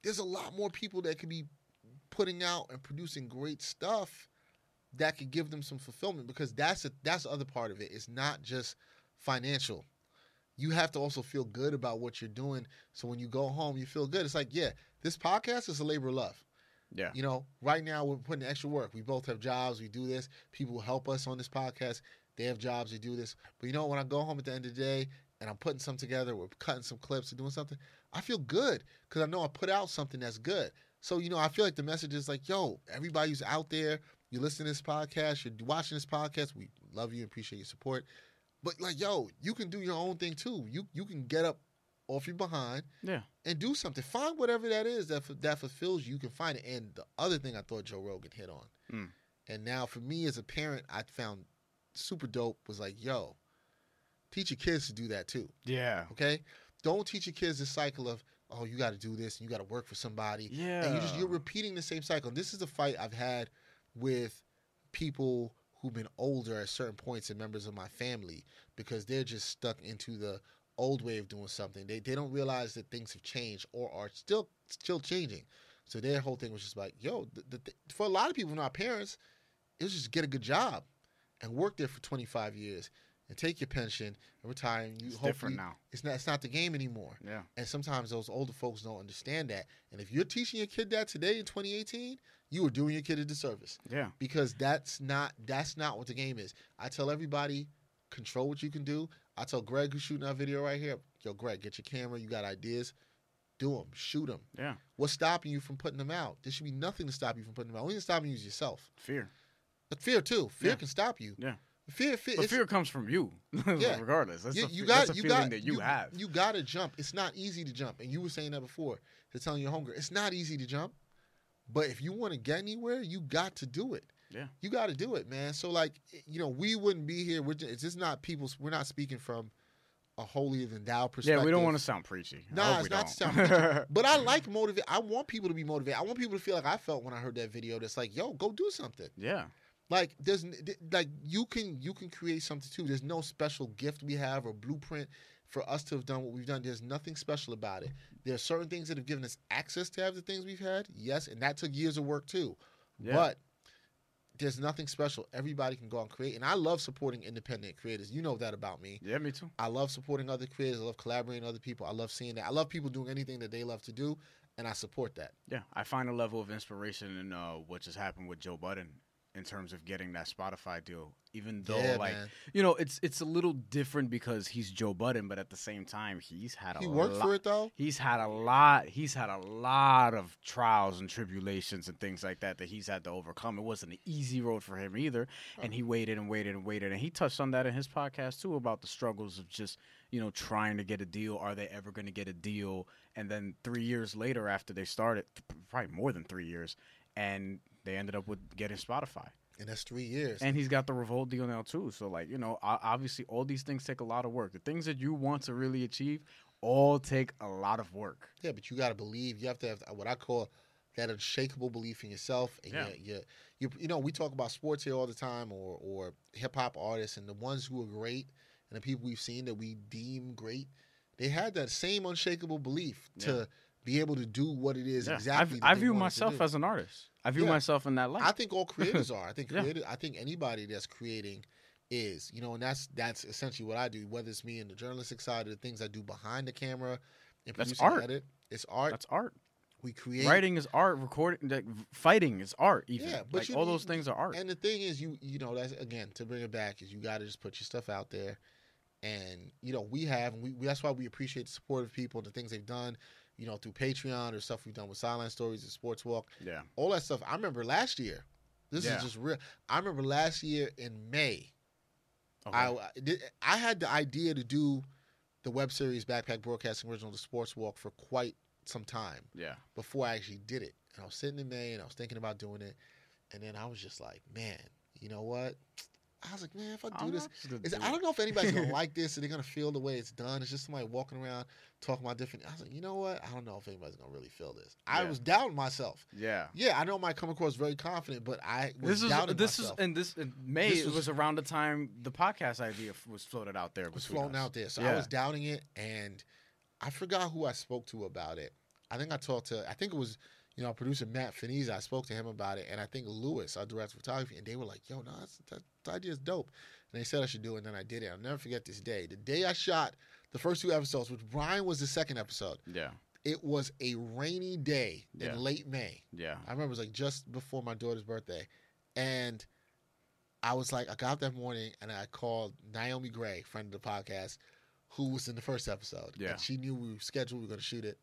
there's a lot more people that could be putting out and producing great stuff that could give them some fulfillment because that's a, that's the other part of it. It's not just financial. You have to also feel good about what you're doing. So when you go home, you feel good. It's like, yeah, this podcast is a labor of love. Yeah. You know, right now we're putting extra work. We both have jobs. We do this. People help us on this podcast. They have jobs. They do this. But you know, when I go home at the end of the day and I'm putting something together, we're cutting some clips or doing something, I feel good because I know I put out something that's good. So, you know, I feel like the message is like, yo, everybody's out there, you listen to this podcast, you're watching this podcast, we love you, appreciate your support. But like, yo, you can do your own thing too. You you can get up off your behind Yeah. and do something. Find whatever that is that that fulfills you. You can find it. And the other thing I thought Joe Rogan hit on, Mm. and now for me as a parent, I found super dope was like, yo, teach your kids to do that too. Yeah. Okay, don't teach your kids the cycle of oh you got to do this and you got to work for somebody. Yeah. and you just you're repeating the same cycle. This is a fight I've had with people who've been older at certain points and members of my family because they're just stuck into the old way of doing something. They they don't realize that things have changed or are still still changing. So their whole thing was just like, yo, the, the, for a lot of people, not parents, it was just get a good job and work there for 25 years and take your pension and retire. And you It's different now. It's not it's not the game anymore. Yeah. And sometimes those older folks don't understand that. And if you're teaching your kid that today in 2018, you are doing your kid a disservice Yeah. because that's not that's not what the game is. I tell everybody, control what you can do. I tell Greg who's shooting our video right here, yo, Greg, get your camera. You got ideas, do them, shoot them. Yeah. What's stopping you from putting them out? There should be nothing to stop you from putting them out. Only thing stopping you is yourself. Fear. But fear too. Fear Yeah. can stop you. Yeah. Fear, fear, But fear comes from you, Yeah. regardless. That's you, a, you got that's a you feeling got that you, have. You got to jump. It's not easy to jump, and you were saying that before. To telling your hunger, it's not easy to jump, but if you want to get anywhere, you got to do it. Yeah. you got to do it, man. So like, you know, we wouldn't be here. We're just, it's just not people. We're not speaking from a holier than thou perspective. yeah, we don't want to sound preachy. Nah, it's not don't. to sound preachy. But I like motivate. I want people to be motivated. I want people to feel like I felt when I heard that video. That's like, yo, go do something. yeah. Like there's like you can you can create something too. There's no special gift we have or blueprint for us to have done what we've done. There's nothing special about it. There are certain things that have given us access to have the things we've had. Yes, and that took years of work too. Yeah. But there's nothing special. Everybody can go and create. And I love supporting independent creators. You know that about me. Yeah, me too. I love supporting other creators. I love collaborating with other people. I love seeing that. I love people doing anything that they love to do, and I support that. Yeah, I find a level of inspiration in uh, what just happened with Joe Budden in terms of getting that Spotify deal. Even though, Yeah, like, man. you know, it's it's a little different because he's Joe Budden, but at the same time, he's had a He worked lot, for it though. He's had a lot. He's had a lot of trials and tribulations and things like that that he's had to overcome. It wasn't an easy road for him either, and he waited and waited and waited. And he touched on that in his podcast too about the struggles of just you know trying to get a deal. Are they ever going to get a deal? And then three years later, after they started, probably more than three years, and they ended up with getting Spotify. And that's three years. And he's got the Revolt deal now too. So like you know, obviously all these things take a lot of work. The things that you want to really achieve all take a lot of work. Yeah, but you got to believe. You have to have what I call that unshakable belief in yourself. And Yeah. you, you, you, you know, we talk about sports here all the time, or or hip hop artists, and the ones who are great, and the people we've seen that we deem great, they had that same unshakable belief to be able to do what it is Yeah. exactly. I, I view myself as an artist. I view Yeah. myself in that light. I think all creators are. I think Yeah. creative. I think anybody that's creating is, you know, and that's that's essentially what I do. Whether it's me in the journalistic side or the things I do behind the camera and That's produce art. edit, it's art. That's art. we create Writing is art. Recording, like, fighting is art. Even Yeah, but like all those things are art. And the thing is, you you know, that's again to bring it back is you got to just put your stuff out there, and you know we have, and we, we that's why we appreciate the support of people, the things they've done, you know, through Patreon or stuff we've done with Sideline Stories and Sports Walk, yeah, all that stuff. I remember last year. This Yeah. is just real. I remember last year in May, Okay. I I I had the idea to do the web series Backpack Broadcasting Original, the Sports Walk, for quite some time yeah, before I actually did it. And I was sitting in May and I was thinking about doing it. And then I was just like, man, you know what? I was like, man, if I do I'm this, not just gonna is do I don't know if anybody's gonna like this or they're gonna feel the way it's done. It's just somebody walking around talking about different. I was like, you know what? I don't know if anybody's gonna really feel this. I Yeah. was doubting myself. yeah. Yeah, I know I might come across very confident, but I was This is doubting this myself. is and this in May. This it was- was around the time the podcast idea was floated out there. Was floating us. out there. So Yeah. I was doubting it, and I forgot who I spoke to about it. I think I talked to. I think it was, you know, producer Matt Finese, I spoke to him about it, and I think Lewis, our director of photography, and they were like, "Yo, no, that's, that, that idea is dope." And they said I should do it, and then I did it. I'll never forget this day. The day I shot the first two episodes, which Brian was the second episode. Yeah. It was a rainy day Yeah. in late May. Yeah. I remember it was like just before my daughter's birthday, and I was like, I got up that morning and I called Naomi Gray, friend of the podcast, who was in the first episode. Yeah. And she knew we were scheduled, we were going to shoot it.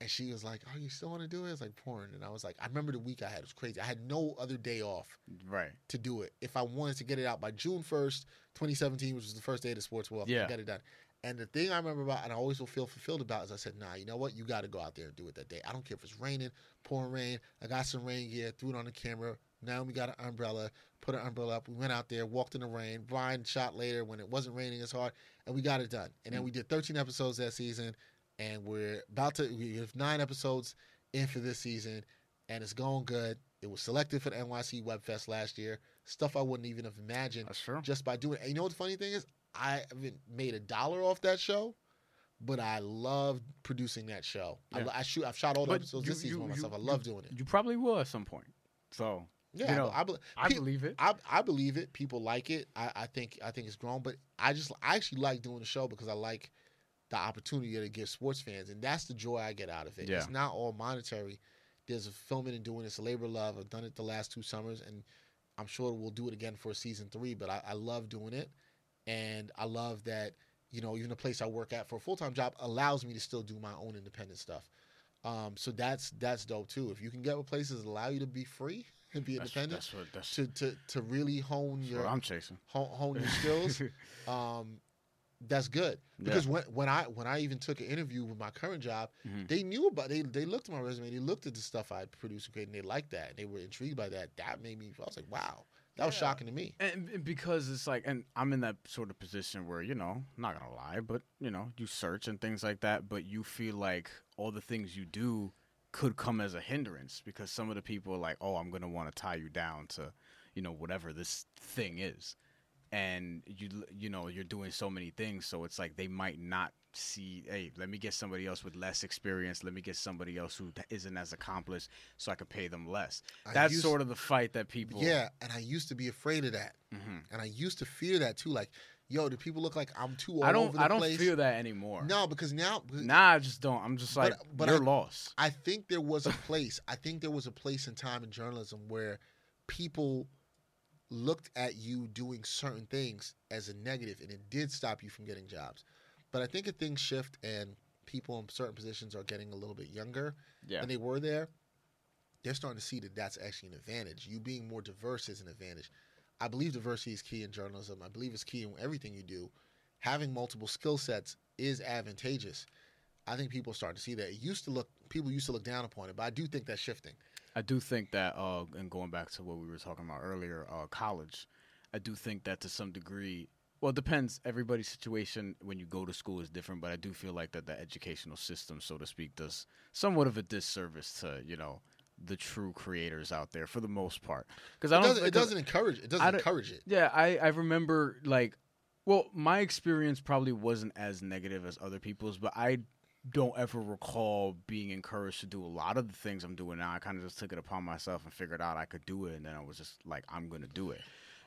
And she was like, "Oh, you still want to do it?" It's like pouring, and I was like, "I remember the week I had. It was crazy. I had no other day off Right. to do it. If I wanted to get it out by June first, 2017, which was the first day of the sports world, Yeah. I got it done. And the thing I remember about, and I always will feel fulfilled about, is I said, "Nah, you know what? You got to go out there and do it that day. I don't care if it's raining, pouring rain. I got some rain gear, threw it on the camera. Now we got an umbrella, put an umbrella up. We went out there, walked in the rain. Brian shot later when it wasn't raining as hard, and we got it done. And then mm. we did 13 episodes that season, and we're about to. We have nine episodes in for this season, and it's going good. It was selected for the NYC Web Fest last year. Stuff I wouldn't even have imagined That's true. just by doing it. And you know what the funny thing is? I haven't made a dollar off that show, but I love producing that show. I, Yeah. I shoot. I've shot all the But episodes you- this season you- by myself. you- I love doing it. You probably will at some point. So Yeah, you know, I, be- I believe it. I, I believe it. People like it. I, I think I think it's grown. But I just I actually like doing the show because I like the opportunity to give sports fans, and that's the joy I get out of it. Yeah. It's not all monetary. There's a filming and doing this a labor love. I've done it the last two summers, and I'm sure we'll do it again for season three. But I, I love doing it, and I love that you know even the place I work at for a full time job allows me to still do my own independent stuff. Um, so that's that's dope too. If you can get with places that allow you to be free and be That's, independent, that's what that's, to to to really hone that's your what I'm chasing. hone, hone your skills, um, that's good. Because when when I when I even took an interview with my current job, Mhm. they knew about they they looked at my resume, they looked at the stuff I produced and created, and they liked that, and they were intrigued by that. That made me. I was like, wow, that was shocking to me. And, and because it's like, and I'm in that sort of position where you know, not gonna lie, but you know, you search and things like that, but you feel like all the things you do could come as a hindrance because some of the people are like, oh, I'm gonna want to tie you down to, you know, whatever this thing is, and you you know you're doing so many things, so it's like they might not see, hey, let me get somebody else with less experience, let me get somebody else who isn't as accomplished, so I could pay them less. I That's used- sort of the fight that people, Yeah, and I used to be afraid of that, Mhm. and I used to fear that too. Like, yo, do people look like I'm too all I don't over the I don't place? feel that anymore. No, because now, Nah, I just don't. I'm just But- like but you're I- lost. I think there was a place. I think there was a place in time in journalism where people looked at you doing certain things as a negative, and it did stop you from getting jobs. But I think if things shift and people in certain positions are getting a little bit younger Yeah. than they were there, they're starting to see that that's actually an advantage. You being more diverse is an advantage. I believe diversity is key in journalism. I believe it's key in everything you do. Having multiple skill sets is advantageous. I think people are starting to see that. It used to look people used to look down upon it, but I do think that's shifting. I do think that, uh, and going back to what we were talking about earlier, uh, college, I do think that to some degree, well, it depends. Everybody's situation when you go to school is different, but I do feel like that the educational system, so to speak, does somewhat of a disservice to you know the true creators out there for the most part. Because I It don't, doesn't, it doesn't encourage. It doesn't encourage it. Yeah, I, I remember like well, my experience probably wasn't as negative as other people's, but I don't ever recall being encouraged to do a lot of the things I'm doing now. I kind of just took it upon myself and figured out I could do it, and then I was just like, I'm gonna do it.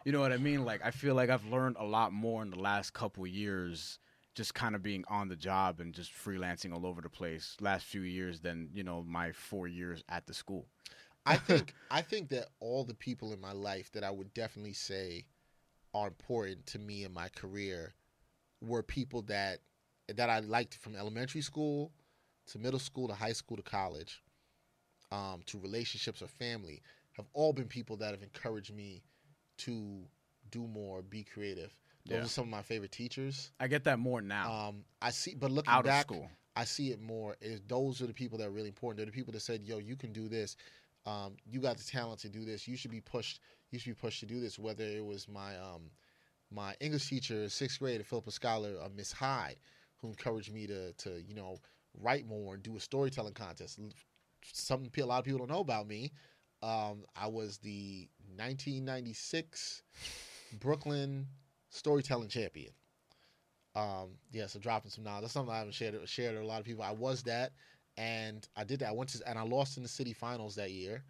You know what I mean? Like I feel like I've learned a lot more in the last couple years, just kind of being on the job and just freelancing all over the place. Last few years than you know my four years at the school. I think I think that all the people in my life that I would definitely say are important to me in my career were people that that I liked from elementary school to middle school to high school to college, um, to relationships or family, have all been people that have encouraged me to do more, be creative. Those Yeah. are some of my favorite teachers. I get that more now Um, I see, but looking out back, school. I see it more. Is those are the people that are really important. They're the people that said, "Yo, you can do this. Um, you got the talent to do this. You should be pushed. You should be pushed to do this." Whether it was my um, my English teacher, sixth grade, Philippa Scholar, uh, Miss Hyde, who encouraged me to to you know write more and do a storytelling contest. Something a lot of people don't know about me. Um, I was the 1996 Brooklyn storytelling champion. Um, yeah, so dropping some knowledge. That's something I haven't shared shared with a lot of people. I was that, and I did that. I went to and I lost in the city finals that year.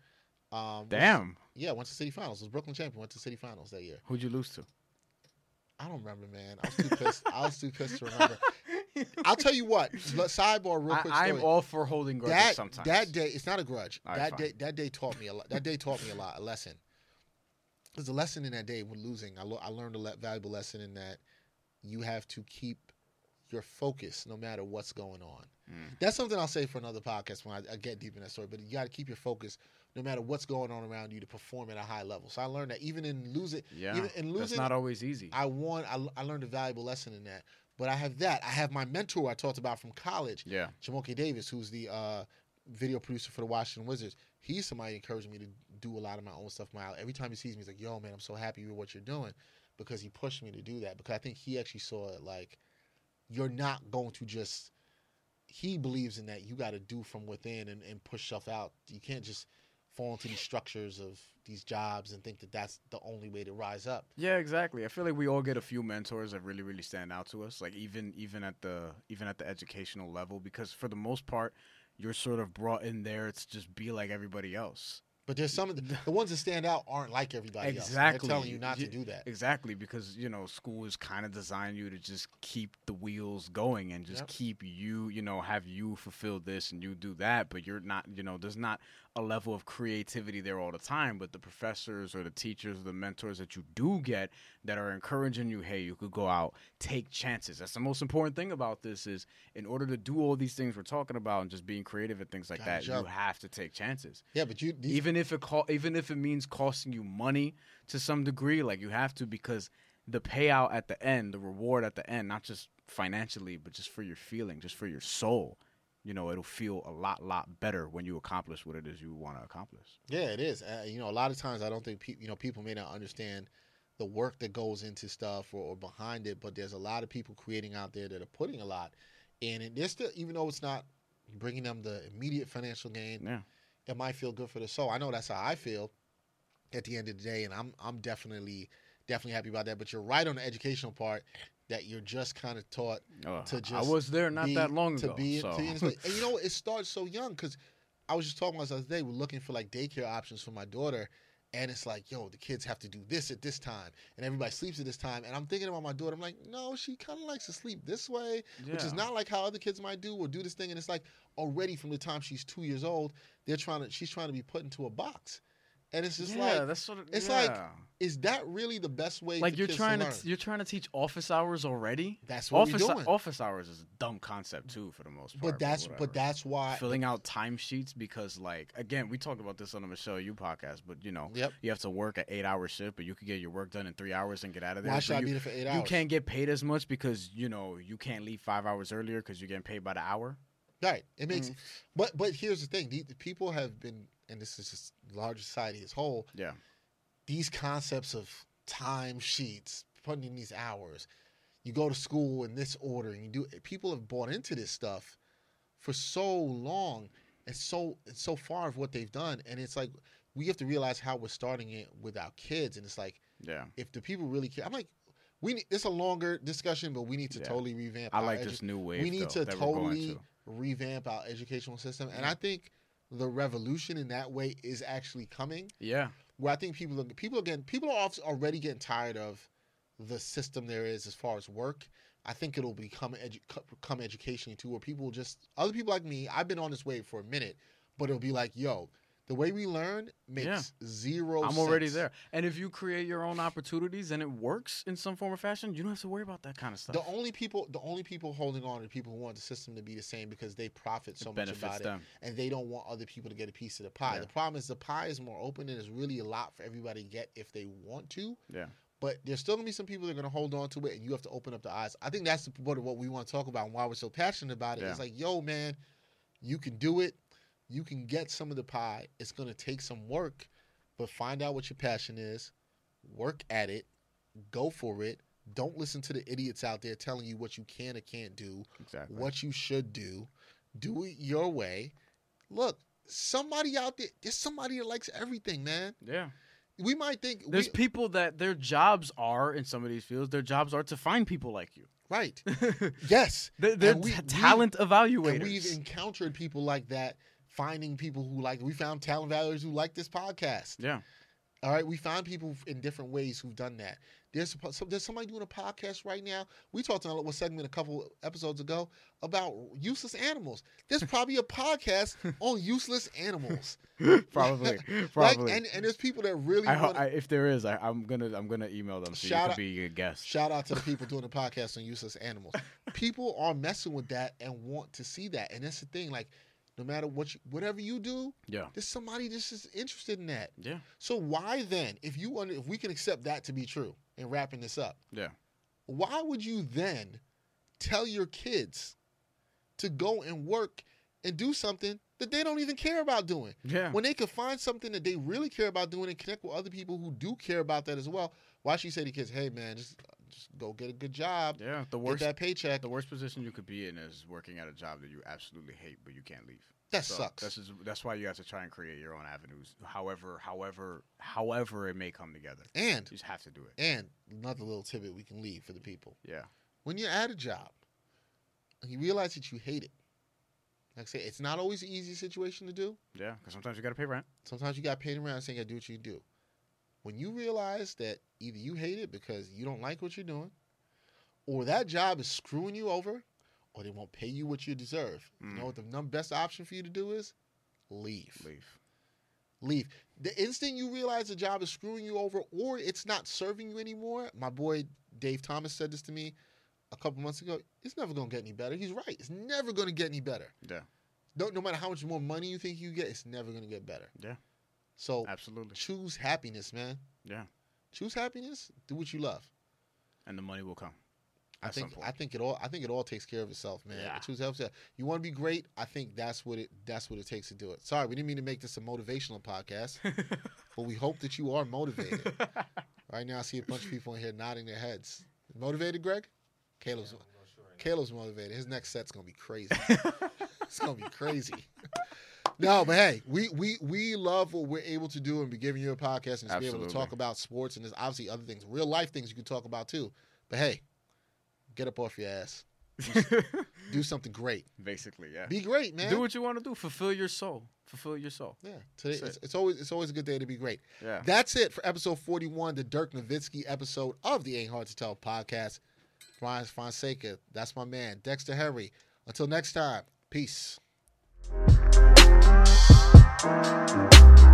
Um, Damn. yeah, I went to city finals. Was Brooklyn champion. Went to city finals that year. Who'd you lose to? I don't remember, man. I was too pissed. I was too pissed to remember. I'll tell you what. Sidebar, real quick. I. I'm all for holding grudges that sometimes. that day, it's not a grudge. Right, that fine. day, that day taught me a lot. That day taught me a lot, a lesson. There's a lesson in that day when losing. I, lo- I learned a le- valuable lesson in that you have to keep your focus no matter what's going on. Mm. That's something I'll say for another podcast when I, I get deep in that story. But you got to keep your focus no matter what's going on around you to perform at a high level. So I learned that even in losing, yeah, even in that's losing, not always easy. I won. I, I learned a valuable lesson in that. But I have that. I have my mentor I talked about from college, yeah, Jamoke Davis, who's the uh, video producer for the Washington Wizards. He's somebody encouraged me to do a lot of my own stuff. My every time he sees me, he's like, "Yo, man, I'm so happy with what you're doing," because he pushed me to do that. Because I think he actually saw it like you're not going to just. He believes in that you got to do from within and, and push stuff out. You can't just fall into these structures of these jobs and think that that's the only way to rise up. yeah, exactly. I feel like we all get a few mentors that really, really stand out to us. Like even even at the even at the educational level, because for the most part, you're sort of brought in there to just be like everybody else. But there's some of the, the ones that stand out aren't like everybody else. Exactly. They're telling you not to do that. Exactly, because you know school is kind of designed you to just keep the wheels going and just Yep. keep you, you know, have you fulfill this and you do that, but you're not, you know, there's not a level of creativity there all the time. But the professors or the teachers or the mentors that you do get that are encouraging you, hey, you could go out, take chances. That's the most important thing about this is in order to do all these things we're talking about and just being creative and things like Gotta that, you have to take chances Yeah, but you these, even if it co- even if it means costing you money to some degree like you have to because the payout at the end the reward at the end not just financially but just for your feeling just for your soul you know it'll feel a lot lot better when you accomplish what it is you want to accomplish yeah, it is. Uh, you know, a lot of times I don't think people, you know, people may not understand the work that goes into stuff or, or behind it, but there's a lot of people creating out there that are putting a lot in it. There's still, even though it's not bringing them the immediate financial gain, yeah it might feel good for the soul. I know that's how I feel at the end of the day, and I'm I'm definitely definitely happy about that. But you're right on the educational part that you're just kind of taught Uh, to just. i was there not be- that long to ago be so. to be in space. and you know it starts so young because I was just talking about this the other day. We're looking for like daycare options for my daughter, and it's like, yo, the kids have to do this at this time, and everybody sleeps at this time. And I'm thinking about my daughter. I'm like, no, she kind of likes to sleep this way, which is not like how other kids might do or do this thing. And it's like already from the time she's two years old, they're trying to she's trying to be put into a box, and it's just yeah like, that's sort of it's yeah. like, is that really the best way? like you're trying to, to, you're trying to teach office hours already That's what office we're doing. office hours is a dumb concept too for the most part but that's whatever. but that's why filling out timesheets because like again we talked about this on the Michelle You podcast but you know Yep. you have to work an eight hour shift but you could get your work done in three hours and get out of there Why But should I you, be there for eight hours? you can't get paid as much because you know you can't leave five hours earlier because you're getting paid by the hour Right. It makes, Mm. but but here's the thing: the, the people have been, and this is just large society as whole. yeah These concepts of time sheets, putting in these hours, you go to school in this order, and you do. People have bought into this stuff for so long, and so it's so far of what they've done, and it's like we have to realize how we're starting it with our kids, and it's like yeah if the people really care, I'm like. We need, it's a longer discussion, but we need to Yeah. totally revamp. I like edu- this new wave we need though, to that we're going totally to revamp our educational system, and I think the revolution in that way is actually coming. yeah Where I think people are people again people are already getting tired of the system there is as far as work. I think it'll become edu- become education too, where people will just other people like me. I've been on this wave for a minute, but it'll be like, yo, the way we learn makes Yeah. zero. I'm already sense. there and if you create your own opportunities and it works in some form or fashion you don't have to worry about that kind of stuff The only people, the only people holding on are people who want the system to be the same because they profit so much benefits about them. it, and they don't want other people to get a piece of the pie. Yeah. The problem is the pie is more open and there's really a lot for everybody to get if they want to. yeah But there's still gonna be some people that are gonna hold on to it, and you have to open up the eyes. I think that's the of what we want to talk about and why we're so passionate about it. Yeah. It's like, yo, man, you can do it. You can get some of the pie. It's gonna take some work, but find out what your passion is, work at it, go for it. Don't listen to the idiots out there telling you what you can or can't do, exactly what you should do. Do it your way. Look, somebody out there, there's somebody that likes everything, man. yeah we might think There's we, people that their jobs are in some of these fields. Their jobs are to find people like you. right. Yes, They're, they're we- t- we- talent and evaluators. we've encountered people like that. Finding people who like, we found talent valuers who like this podcast. yeah, All right, we found people in different ways who've done that. There's so there's somebody doing a podcast right now. We talked in a little segment a couple episodes ago about useless animals. There's probably a podcast on useless animals. probably, Like, probably. and, and there's people that really I, want I, if there is, I, I'm gonna I'm gonna email them so Shout you out- be a guest. Shout out to the people doing the podcast on useless animals. People are messing with that and want to see that. And that's the thing. Like, no matter what, you, whatever you do, Yeah, there's somebody that's just interested in that. yeah, So why then, if you if we can accept that to be true, and wrapping this up, yeah. why would you then tell your kids to go and work and do something that they don't even care about doing? Yeah. When they could find something that they really care about doing and connect with other people who do care about that as well. Why should you say to kids, "Hey man, just just go get a good job, Yeah, the get worst that paycheck"? the worst position you could be in is working at a job that you absolutely hate but you can't leave. That So sucks. This is that's why you have to try and create your own avenues. However, however, however it may come together, and you just have to do it. and another little tidbit we can leave for the people: Yeah, when you're at a job and you realize that you hate it. Like I say, it's not always an easy situation to do. yeah. Because sometimes you got to pay rent. Sometimes you got paid around saying you gotta do what you do. When you realize that either you hate it because you don't like what you're doing, or that job is screwing you over, or they won't pay you what you deserve, you know mm. what the num- best option for you to do is? Leave. Leave. Leave. The instant you realize the job is screwing you over or it's not serving you anymore, my boy Dave Thomas said this to me a couple months ago. It's never gonna get any better. He's right. It's never gonna get any better. Yeah, No, no matter how much more money you think you get, it's never gonna get better. Yeah. So absolutely. choose happiness, man. Yeah, Choose happiness. Do what you love. and the money will come. I think. I think it all I think it all takes care of itself, man. Yeah. Choose happiness. You want to be great. I think that's what it that's what it takes to do it. Sorry, we didn't mean to make this a motivational podcast, but we hope that you are motivated. right now, I see a bunch of people in here nodding their heads. Motivated, Greg? Caleb's Yeah, sure right now. Caleb's motivated. His next set's gonna be crazy. it's gonna be crazy. No, but hey, we we we love what we're able to do and be giving you a podcast and just be able to talk about sports and there's obviously other things, real life things you can talk about too. But hey, get up off your ass. Do something great. Basically, yeah. Be great, man. Do what you want to do. Fulfill your soul. Fulfill your soul. yeah, today it's, it. it's always it's always a good day to be great. Yeah. That's it for episode 41, the Dirk Nowitzki episode of the Ain't Hard to Tell podcast. Brian Fonseca, that's my man. Dexter Harry. Until next time, peace. Thank you.